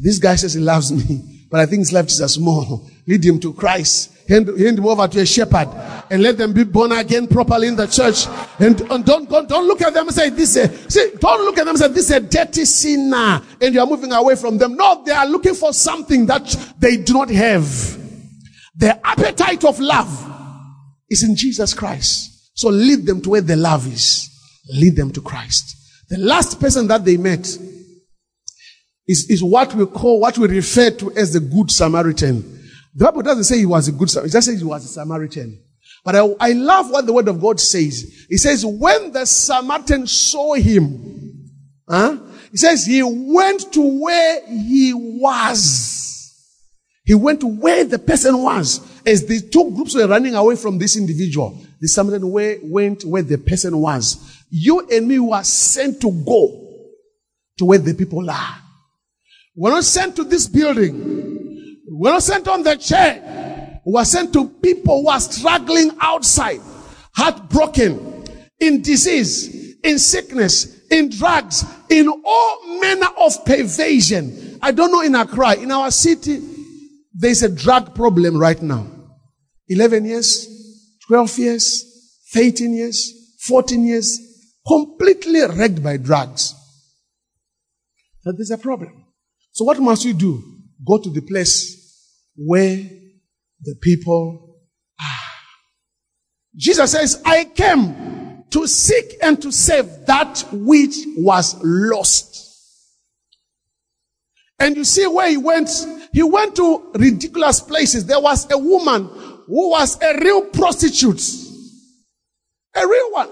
Speaker 1: This guy says he loves me, but I think his life is a small. Lead him to Christ. Hand, hand him over to a shepherd and let them be born again properly in the church. And, and don't, don't, don't look at them and say, this is, see, don't look at them and say, this is a dirty sinner. And you're moving away from them. No, they are looking for something that they do not have. Their appetite of love is in Jesus Christ. So lead them to where the love is. Lead them to Christ. The last person that they met is, is what we call, what we refer to as the Good Samaritan. The Bible doesn't say he was a good Samaritan, it just says he was a Samaritan. But I, I love what the Word of God says. It says, when the Samaritan saw him, huh? He says he went to where he was. He went to where the person was. As the two groups were running away from this individual, the Samaritan way went where the person was. You and me were sent to go to where the people are. We're not sent to this building. We're not sent on the chair. We're sent to people who are struggling outside, heartbroken, in disease, in sickness, in drugs, in all manner of pervasion. I don't know in Accra, in our city, there's a drug problem right now. 11 years, 12 years, 13 years, 14 years, completely wrecked by drugs. That there's a problem. So what must you do? Go to the place where the people are. Jesus says, I came to seek and to save that which was lost. And you see where he went, he went to ridiculous places. There was a woman who was a real prostitute. A real one.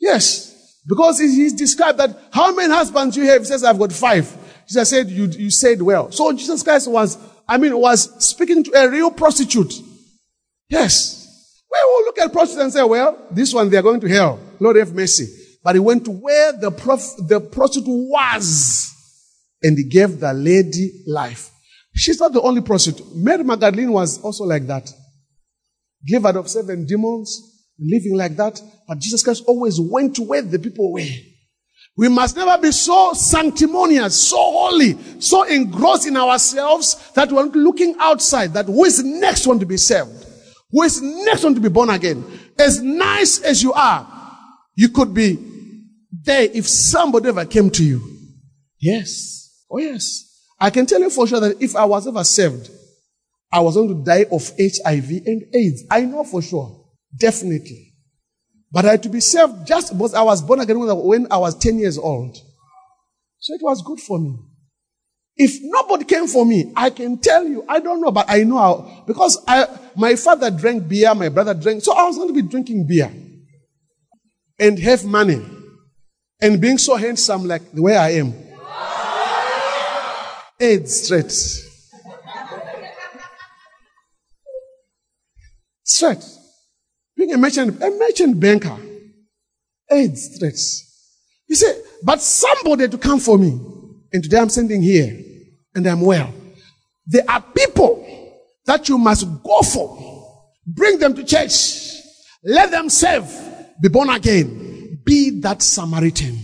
Speaker 1: Yes. Because he's described that how many husbands you have? He says, I've got five. Jesus said, you, you said well. So Jesus Christ was, I mean, was speaking to a real prostitute. Yes. We will look at prostitutes and say, well, this one, they're going to hell. Lord have mercy. But he went to where the, prof- the prostitute was and he gave the lady life. She's not the only prostitute. Mary Magdalene was also like that. Gave out of seven demons, living like that. But Jesus Christ always went to where the people were. We must never be so sanctimonious, so holy, so engrossed in ourselves that we're looking outside, that who is next one to be saved? Who is next one to be born again? As nice as you are, you could be there if somebody ever came to you. Yes. Oh yes. I can tell you for sure that if I was ever saved, I was going to die of HIV and AIDS. I know for sure. Definitely. But I had to be saved just because I was born again when I was 10 years old. So it was good for me. If nobody came for me, I can tell you, I don't know, but I know how, because I, my father drank beer, my brother drank, so I was going to be drinking beer and have money and being so handsome like the way I am. AIDS straight. Straight. Being a merchant, a merchant banker. AIDS threats. You said, but somebody to come for me. And today I'm sending here and I'm well. There are people that you must go for. Bring them to church. Let them serve. Be born again. Be that Samaritan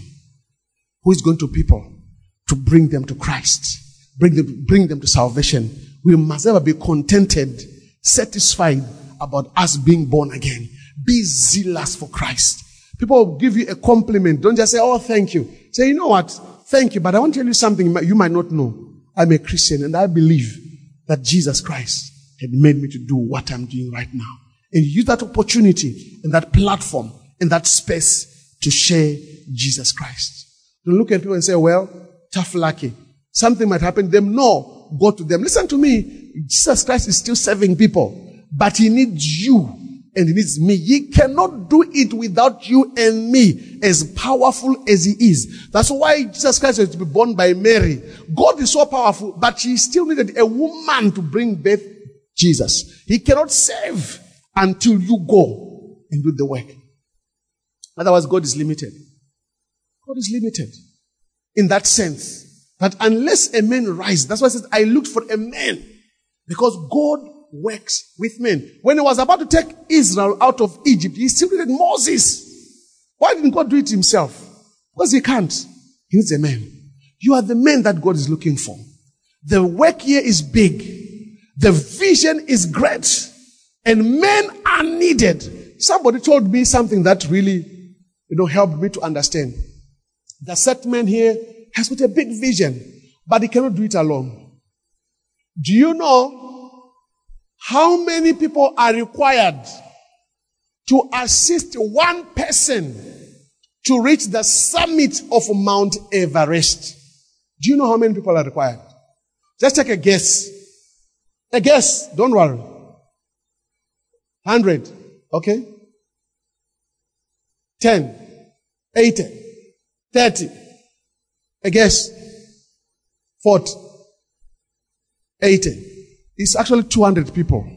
Speaker 1: who is going to people to bring them to Christ. Bring them, bring them to salvation. We must ever be contented, satisfied about us being born again. Be zealous for Christ. People will give you a compliment. Don't just say, Oh, thank you. Say, you know what? Thank you. But I want to tell you something you might not know. I'm a Christian and I believe that Jesus Christ had made me to do what I'm doing right now. And use that opportunity and that platform and that space to share Jesus Christ. Don't look at people and say, well, tough lucky. Something might happen to them. No, go to them. Listen to me. Jesus Christ is still serving people, but he needs you and he needs me. He cannot do it without you and me, as powerful as he is. That's why Jesus Christ had to be born by Mary. God is so powerful, but he still needed a woman to bring birth Jesus. He cannot save until you go and do the work. Otherwise, God is limited. God is limited in that sense that unless a man rise, that's why I said, I looked for a man because God works with men. When he was about to take Israel out of Egypt, he still needed Moses. Why didn't God do it himself? Because he can't. He needs a man. You are the man that God is looking for. The work here is big. The vision is great. And men are needed. Somebody told me something that really, you know, helped me to understand. The set man here has got a big vision, but he cannot do it alone. Do you know how many people are required to assist one person to reach the summit of Mount Everest? Do you know how many people are required? Just take a guess. A guess. Don't worry. 100. Okay? 10. 80. 30. I guess 40. 80. It's actually 200 people.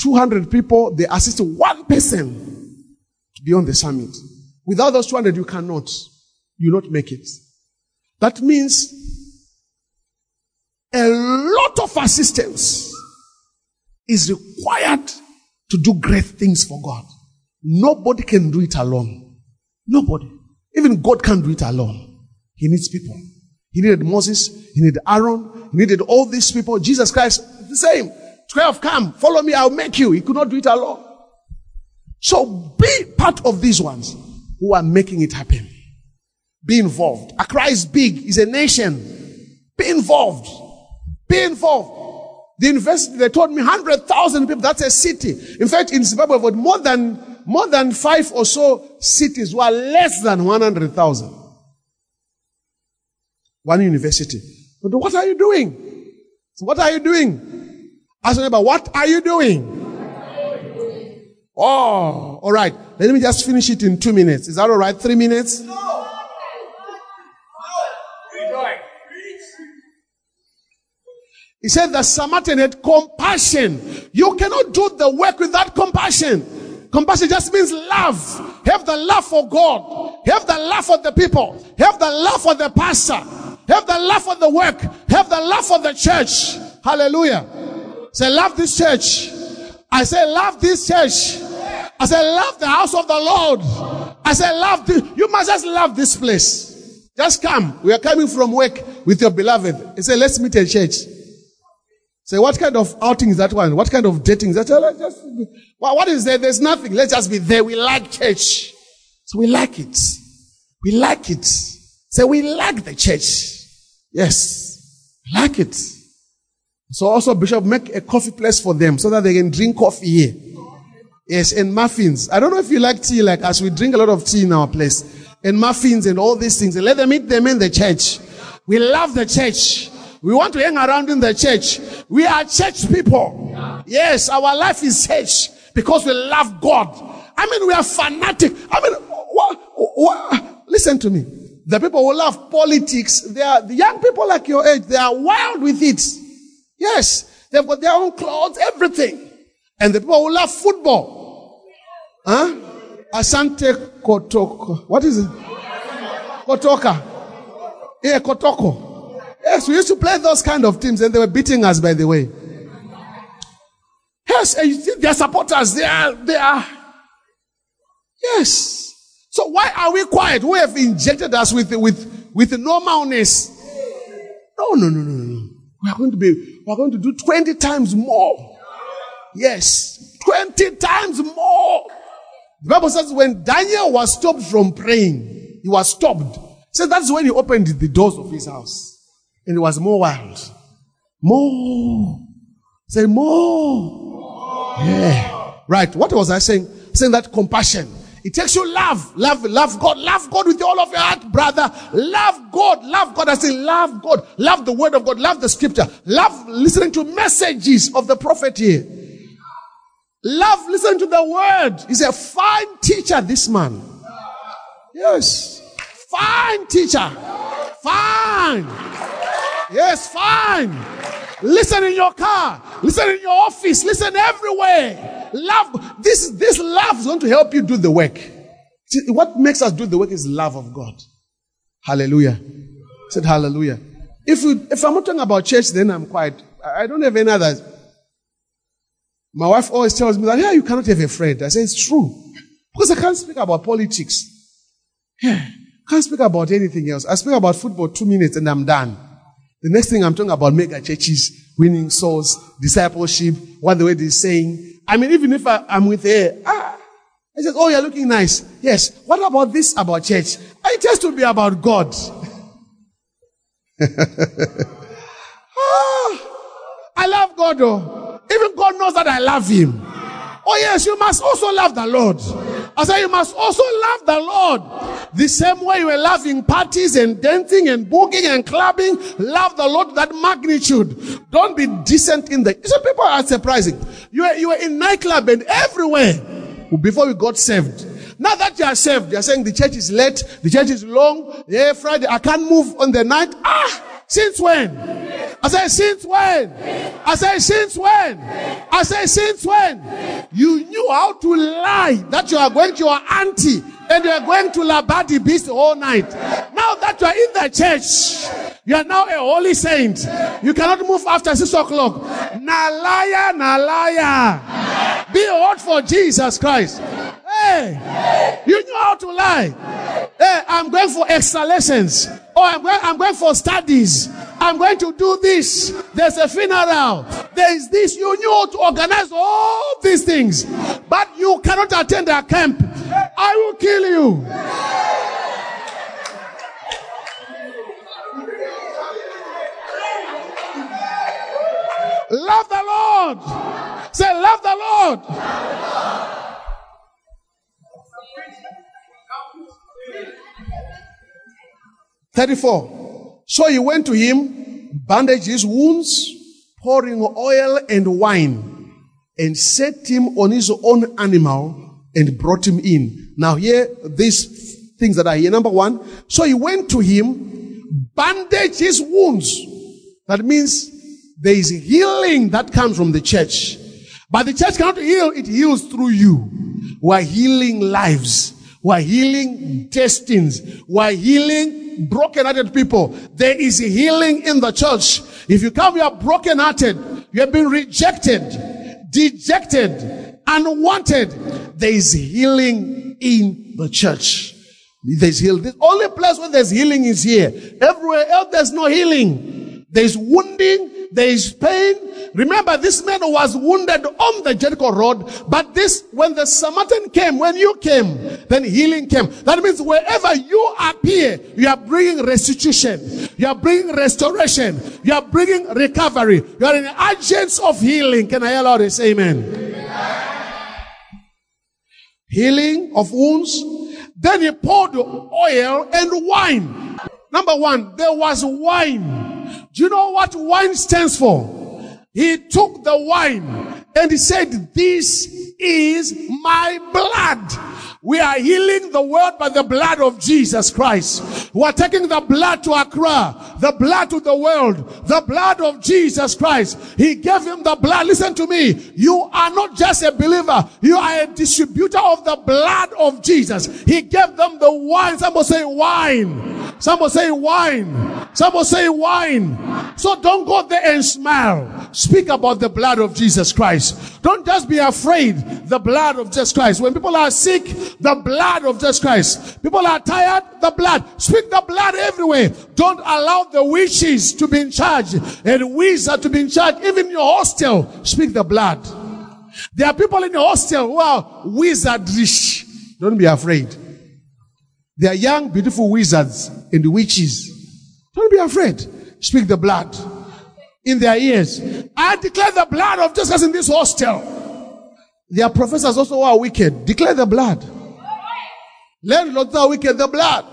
Speaker 1: 200 people, they assist one person to be on the summit. Without those 200, you cannot. You not make it. That means a lot of assistance is required to do great things for God. Nobody can do it alone. Nobody. Even God can't do it alone. He needs people. He needed Moses. He needed Aaron. He needed all these people. Jesus Christ, the same. Twelve, come, follow me, I'll make you. He could not do it alone. So be part of these ones who are making it happen. Be involved. Accra is big. It's a nation. Be involved. Be involved. The university, they told me 100,000 people. That's a city. In fact, in Zimbabwe, we've more than, more than five or so cities were less than 100,000. One university. But what are you doing? So what are you doing? Ask neighbor, what are you doing? Oh, all right. Let me just finish it in two minutes. Is that all right? Three minutes? No. He said the Samaritan had compassion. You cannot do the work without compassion. Compassion just means love. Have the love for God. Have the love for the people. Have the love for the pastor. Have the love for the work. Have the love for the church. Hallelujah. Say, love this church. I say, love this church. I say, love the house of the Lord. I say, love this. You must just love this place. Just come. We are coming from work with your beloved. He said, let's meet at church. Say, what kind of outing is that one? What kind of dating is that? Just, well, what is there? There's nothing. Let's just be there. We like church. So we like it. We like it. Say, we like the church. Yes. We like it. So also, Bishop, make a coffee place for them so that they can drink coffee here. Yes, and muffins. I don't know if you like tea like us. We drink a lot of tea in our place. And muffins and all these things. And let them eat them in the church. We love the church. We want to hang around in the church. We are church people. Yes, our life is church because we love God. I mean, we are fanatic. I mean, what, what, listen to me. The people who love politics, they are the young people like your age, they are wild with it. Yes, they've got their own clothes, everything. And the people who love football, huh? Asante Kotoko. What is it? Kotoka. Yeah, Kotoko. Yes, we used to play those kind of teams and they were beating us, by the way. Yes, and you see their supporters, they are, they are. Yes. So why are we quiet? Who have injected us with, with, with normalness? No, no, no, no, no. We are going to be, we are going to do 20 times more. Yes. 20 times more. The Bible says when Daniel was stopped from praying, he was stopped. So that's when he opened the doors of his house. And it was more wild. More. Say more. Yeah. Right. What was I saying? Saying that compassion. It takes you love, love, love God, love God with all of your heart, brother. Love God, love God. I say love God, love the word of God, love the scripture, love listening to messages of the prophet here. Love listening to the word. He's a fine teacher, this man. Yes. Fine teacher. Fine. Yes, fine. Listen in your car. Listen in your office. Listen everywhere. Love. This, this love is going to help you do the work. See, what makes us do the work is love of God. Hallelujah. I said hallelujah. If, we, if I'm not talking about church, then I'm quiet. I don't have any others. My wife always tells me that, yeah, you cannot have a friend. I say, it's true. Because I can't speak about politics. Yeah. Can't speak about anything else. I speak about football two minutes and I'm done. The next thing I'm talking about mega churches, winning souls, discipleship, what the word is saying. I mean, even if I, am with her, ah, I said, oh, you're looking nice. Yes. What about this about church? It has to be about God. ah, I love God though. Even God knows that I love Him. Oh yes, you must also love the Lord. I said, you must also love the Lord. The same way you were loving parties and dancing and booking and clubbing, love the Lord that magnitude. Don't be decent in the. Some people are surprising. You were, you were in nightclub and everywhere before you got saved. Now that you are saved, you are saying the church is late, the church is long, yeah, Friday, I can't move on the night. Ah, since when? I say, since when? I say, since when? I say, since when? You knew how to lie that you are going to your auntie and you are going to Labadi Beach all night. Now that you are in the church, you are now a holy saint. You cannot move after six o'clock. Na liar, na liar. Be hot for Jesus Christ. Hey, you knew how to lie. Hey, I'm going for exhalations. Oh, I'm going, I'm going for studies. I'm going to do this. There's a funeral. There is this. You knew how to organize all these things. But you cannot attend a camp. I will kill you. Love the Lord. Say, love the Lord. 34. So he went to him, bandaged his wounds, pouring oil and wine, and set him on his own animal and brought him in. Now here, these things that are here. Number one, so he went to him, bandaged his wounds. That means there is healing that comes from the church. But the church cannot heal, it heals through you. We're healing lives. We're healing destinies. We're healing broken-hearted people. There is healing in the church. If you come here broken-hearted, you have been rejected, dejected, unwanted. There is healing in the church. There's healing. The only place where there's healing is here. Everywhere else there's no healing. There's wounding, there is pain. Remember, this man was wounded on the Jericho road, but this, when the Samaritan came, when you came, then healing came. That means wherever you appear, you are bringing restitution. You are bringing restoration. You are bringing recovery. You are an agent of healing. Can I allow this? Amen. amen. Healing of wounds. Then he poured oil and wine. Number one, there was wine do you know what wine stands for? He took the wine and he said, this is my blood. We are healing the world by the blood of Jesus Christ. We are taking the blood to Accra, the blood to the world, the blood of Jesus Christ. He gave him the blood. Listen to me. You are not just a believer. You are a distributor of the blood of Jesus. He gave them the wine. Some will say wine. Some will say wine. Some will say wine. So don't go there and smile. Speak about the blood of Jesus Christ. Don't just be afraid. The blood of Jesus Christ. When people are sick, the blood of Jesus Christ. People are tired, the blood. Speak the blood everywhere. Don't allow the witches to be in charge and wizards to be in charge. Even your hostel, speak the blood. There are people in your hostel who are wizardrish. Don't be afraid. They are young, beautiful wizards and witches. Don't be afraid. Speak the blood in their ears. I declare the blood of Jesus in this hostel. Their professors also are wicked. Declare the blood. Landlords are wicked. The blood.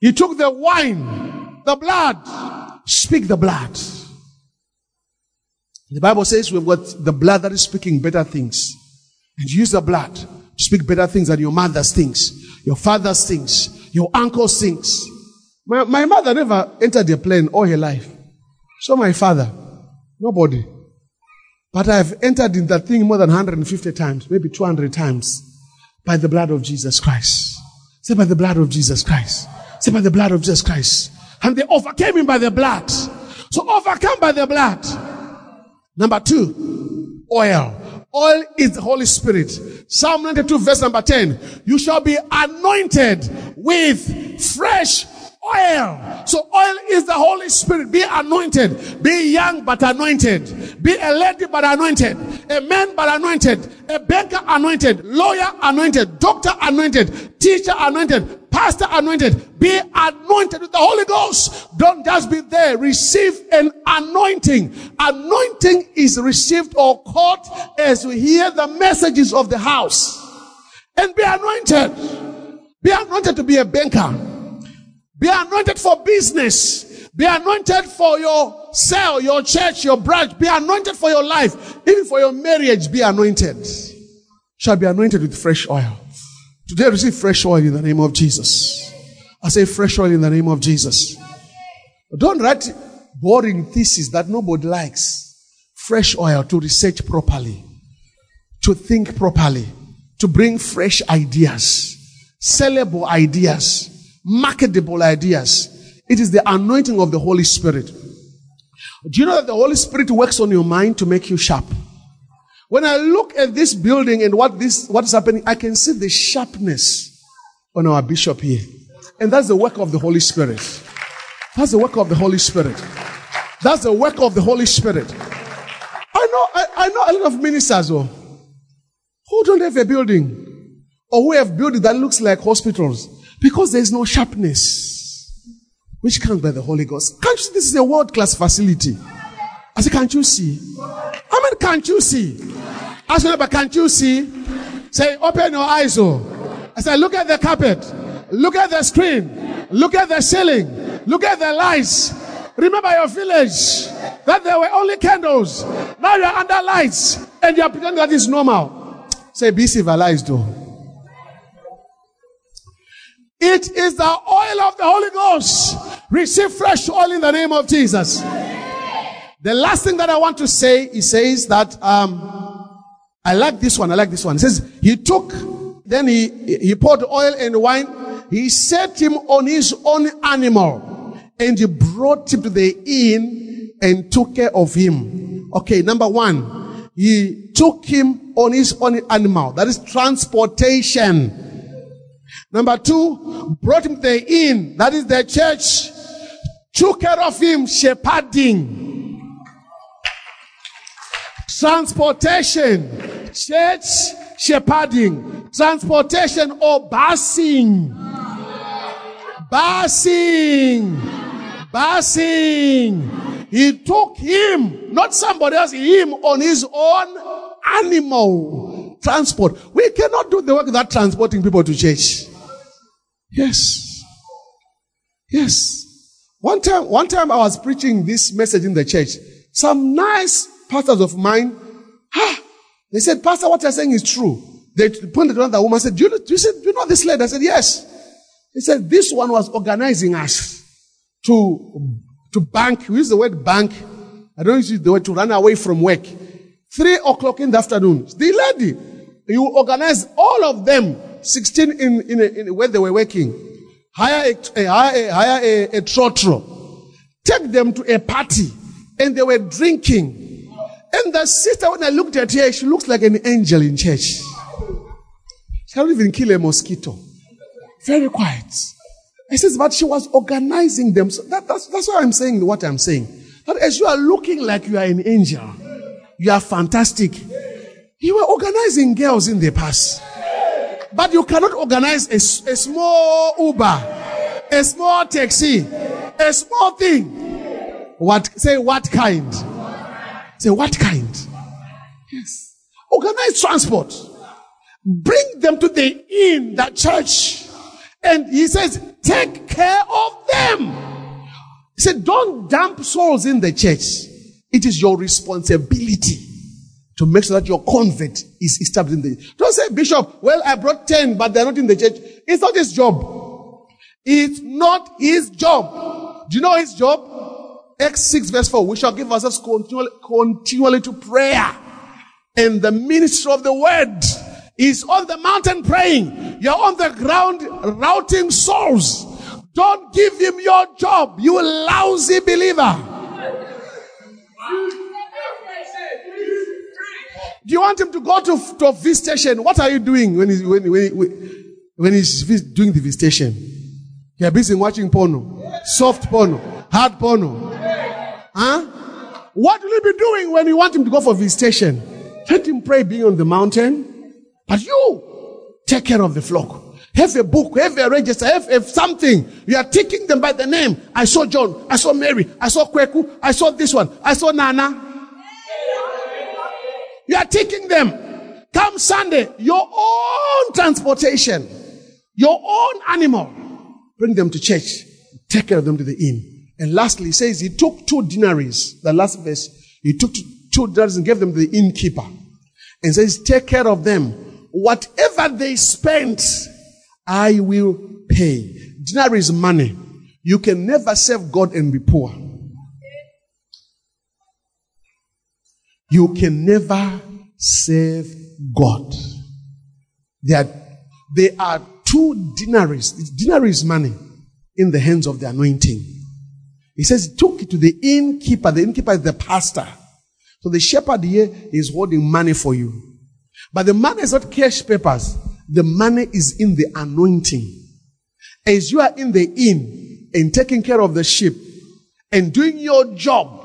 Speaker 1: He took the wine, the blood. Speak the blood. The Bible says we've got the blood that is speaking better things. And use the blood to speak better things than your mother's things, your father's things, your uncle's sinks. My, my mother never entered a plane all her life. So my father, nobody. But I've entered in that thing more than 150 times, maybe 200 times, by the blood of Jesus Christ. Say by the blood of Jesus Christ. Say by the blood of Jesus Christ. And they overcame him by the blood. So overcome by the blood. Number two, oil. Oil is the Holy Spirit. Psalm 92 verse number 10. You shall be anointed with fresh oil. So oil is the Holy Spirit. Be anointed. Be young but anointed. Be a lady but anointed. A man but anointed. A banker anointed. Lawyer anointed. Doctor anointed. Teacher anointed. Pastor anointed. Be anointed with the Holy Ghost. Don't just be there. Receive an anointing. Anointing is received or caught as we hear the messages of the house. And be anointed. Be anointed to be a banker. Be anointed for business. Be anointed for your cell, your church, your branch. Be anointed for your life. Even for your marriage, be anointed. Shall be anointed with fresh oil. Today receive fresh oil in the name of Jesus. I say fresh oil in the name of Jesus. Don't write boring thesis that nobody likes. Fresh oil to research properly, to think properly, to bring fresh ideas, sellable ideas marketable ideas. It is the anointing of the Holy Spirit. Do you know that the Holy Spirit works on your mind to make you sharp? When I look at this building and what this what is happening, I can see the sharpness on our bishop here. And that's the work of the Holy Spirit. That's the work of the Holy Spirit. That's the work of the Holy Spirit. I know I, I know a lot of ministers oh, who don't have a building or who have buildings that looks like hospitals. Because there is no sharpness, which comes by the Holy Ghost. Can't you see this is a world class facility? I said, can't you see? I mean, can't you see? I said, but can't you see? Say, open your eyes, oh. I said, look at the carpet. Look at the screen. Look at the ceiling. Look at the lights. Remember your village that there were only candles. Now you're under lights and you're pretending that is normal. Say, be civilized, though. It is the oil of the Holy Ghost. Receive fresh oil in the name of Jesus. The last thing that I want to say, he says that, um, I like this one. I like this one. He says, he took, then he, he poured oil and wine. He set him on his own animal and he brought him to the inn and took care of him. Okay. Number one, he took him on his own animal. That is transportation. Number two, brought him the inn, that is the church, took care of him, shepherding. Transportation, church, shepherding. Transportation or busing. Busing. Busing. He took him, not somebody else, him on his own animal transport. We cannot do the work without transporting people to church. Yes. Yes. One time, one time I was preaching this message in the church. Some nice pastors of mine, ah, they said, Pastor, what you're saying is true. They pointed to another woman said, do you, do, you, do you know this lady? I said, Yes. He said, This one was organizing us to, to bank. We use the word bank. I don't use the word to run away from work. Three o'clock in the afternoon. The lady, you organize all of them, 16 in, in, in where they were working. Hire a, hire a, hire a, a trotro. Take them to a party. And they were drinking. And the sister, when I looked at her, she looks like an angel in church. She can't even kill a mosquito. Very quiet. I says, but she was organizing them. So that, that's, that's why I'm saying what I'm saying. That as you are looking like you are an angel, you are fantastic. You were organizing girls in the past. But you cannot organize a, a small Uber, a small taxi, a small thing. What, say what kind? Say what kind? Yes. Organize transport. Bring them to the inn, that church. And he says, take care of them. He said, don't dump souls in the church. It is your responsibility to make sure that your convert is established in the Don't say, Bishop, well, I brought 10, but they're not in the church. It's not his job. It's not his job. Do you know his job? Acts 6 verse 4. We shall give ourselves continually, continually to prayer and the ministry of the word is on the mountain praying. You're on the ground routing souls. Don't give him your job, you lousy believer. Do you want him to go to, to visitation? What are you doing when he's, when, when, when he's doing the visitation? You're busy watching porno, soft porno, hard porno. Huh? What will he be doing when you want him to go for visitation? Let him pray being on the mountain. But you take care of the flock. Have a book, have a register, have, have something. You are taking them by the name. I saw John, I saw Mary, I saw Kweku, I saw this one, I saw Nana. You are taking them. Come Sunday, your own transportation, your own animal. Bring them to church. Take care of them to the inn. And lastly, he says he took two denaries. The last verse, he took two denaries and gave them to the innkeeper. And says, take care of them whatever they spend, I will pay. Dinar is money. You can never serve God and be poor. You can never serve God. There are, there are two denaries. Dinar is money in the hands of the anointing. He says, he took it to the innkeeper. The innkeeper is the pastor. So the shepherd here is holding money for you. But the money is not cash papers. The money is in the anointing. As you are in the inn and taking care of the sheep and doing your job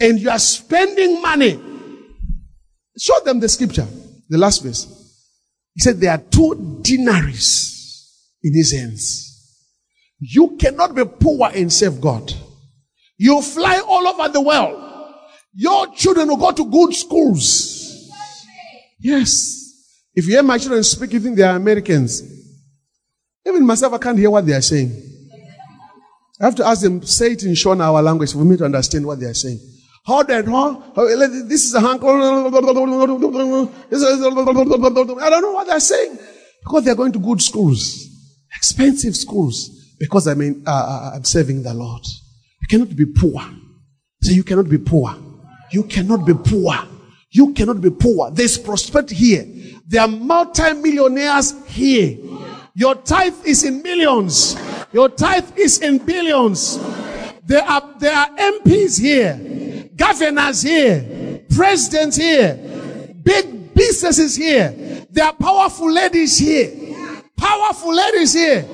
Speaker 1: and you are spending money, show them the scripture, the last verse. He said there are two denaries in his hands. You cannot be poor and serve God. You fly all over the world. Your children will go to good schools. Yes. If you hear my children speak, you think they are Americans. Even myself, I can't hear what they are saying. I have to ask them, say it in Shona, our language, for me to understand what they are saying. How that, huh? This is a hunk. I don't know what they're saying. Because they're going to good schools, expensive schools. Because I mean, uh, uh I'm serving the Lord. You cannot be poor. So you cannot be poor. You cannot be poor. You cannot be poor. There's prosperity here. There are multi-millionaires here. Your tithe is in millions. Your tithe is in billions. There are, there are MPs here, governors here, presidents here, big businesses here. There are powerful ladies here. Powerful ladies here.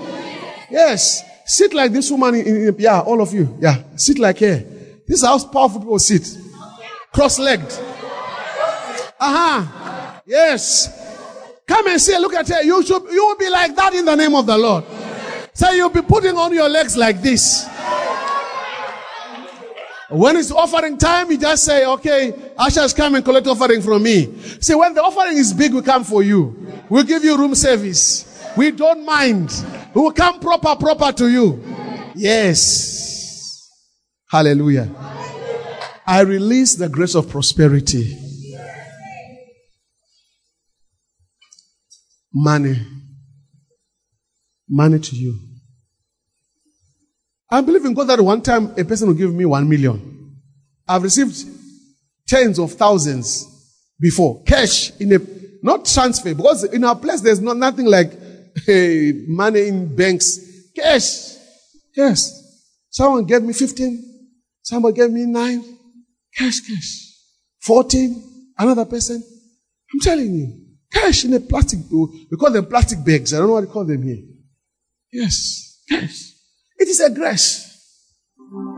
Speaker 1: Yes. Sit like this woman in, in yeah, all of you. Yeah. Sit like here. This is how powerful people sit. Cross-legged. Uh-huh. Yes. Come and see, look at her. You should you will be like that in the name of the Lord. So you'll be putting on your legs like this. When it's offering time, you just say, okay, ushers come and collect offering from me. See, when the offering is big, we come for you. We'll give you room service. We don't mind. We will come proper, proper to you. Yes. Hallelujah. I release the grace of prosperity money. Money to you. I believe in God that one time a person will give me one million. I've received tens of thousands before. Cash in a, not transfer, because in our place there's not nothing like hey, money in banks. Cash. Yes. Someone gave me 15. Someone gave me 9. Cash, cash. 14. Another person. I'm telling you. Cash in a plastic, we call them plastic bags. I don't know what you call them here. Yes. Cash. It is a grace.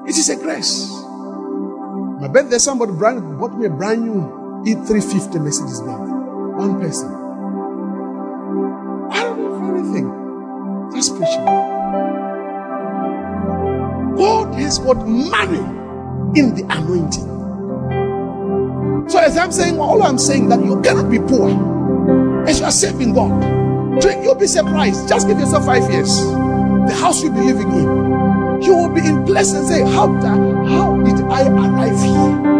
Speaker 1: It is a grace. My birthday, somebody brand, bought me a brand new E350 Mercedes Benz. One person. I don't know for anything. That's preaching. God has got money in the anointing. So as I'm saying, all I'm saying that you cannot be poor as you are serving God. You'll be surprised. Just give yourself five years. The house you'll be living in. You will be in place and say, How, how did I arrive here?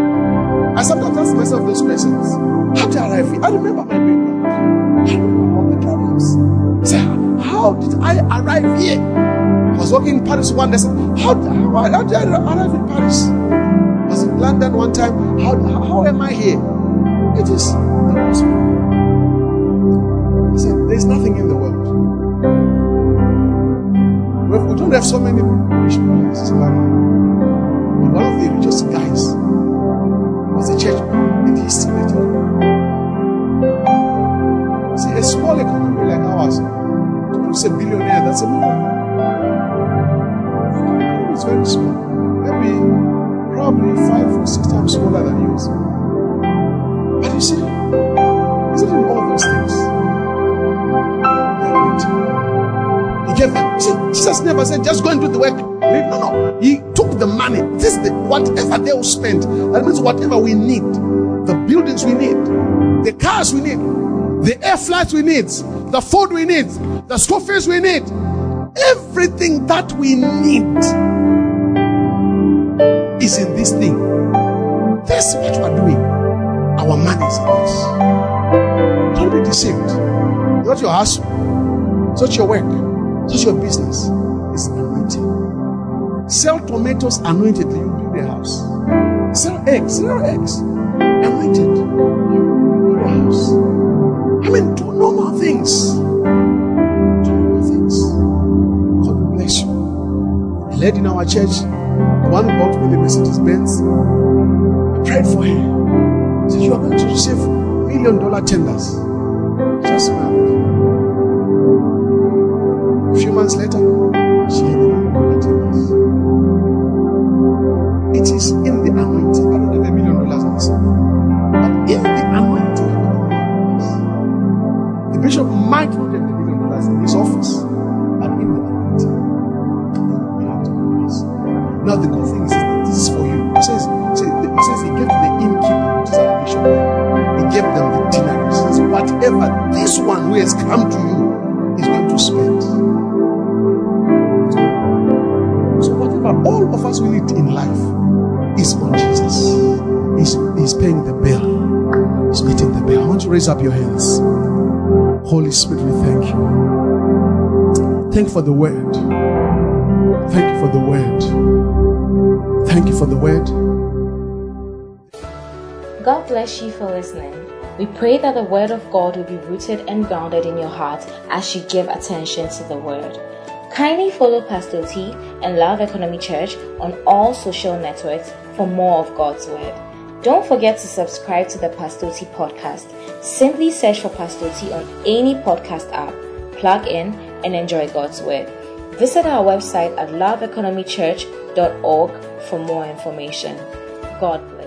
Speaker 1: I sometimes ask myself those questions. How did I arrive here? I remember my background. I remember all the problems. Say, how did I arrive here? I was working in Paris one day. Said, how, how, how did I arrive in Paris? I was in London one time. How, how, how am I here? It is the gospel. He said, There's nothing in the world. We don't have so many rich guys in But one of the richest guys was a church and he estimated. See, a small economy like ours, to produce a billionaire, that's a million. It's very small. Maybe, probably five or six times smaller than yours. But you see, is it all those things? Gave Jesus never said, just go and do the work. No, no. He took the money. This the whatever they will spend. That means whatever we need. The buildings we need. The cars we need. The air flights we need. The food we need. The school fees we need. Everything that we need is in this thing. That's what we're doing. Our money is in this. Don't be deceived. Not your hustle. It's not your work. It's not your business. It's anointing. Sell tomatoes anointed, you build a house. Sell eggs, sell eggs. Anointed. You build a house. I mean, do normal things. Do normal things. God will bless you. A lady in our church, the one who bought me the Mercedes Benz, I prayed for her. Said, You are going to receive million dollar tenders. Few months later, raise up your hands. Holy Spirit, we thank you. Thank you for the word. Thank you for the word. Thank you for the word.
Speaker 2: God bless you for listening. We pray that the Word of God will be rooted and grounded in your heart as you give attention to the Word. Kindly follow Pastor Oti and Love Economy Church on all social networks for more of God's Word. Don't forget to subscribe to the Pastor Oti podcast. Simply search for Pastor Oti on any podcast app, plug in, and enjoy God's Word. Visit our website at loveeconomychurch.org for more information. God bless.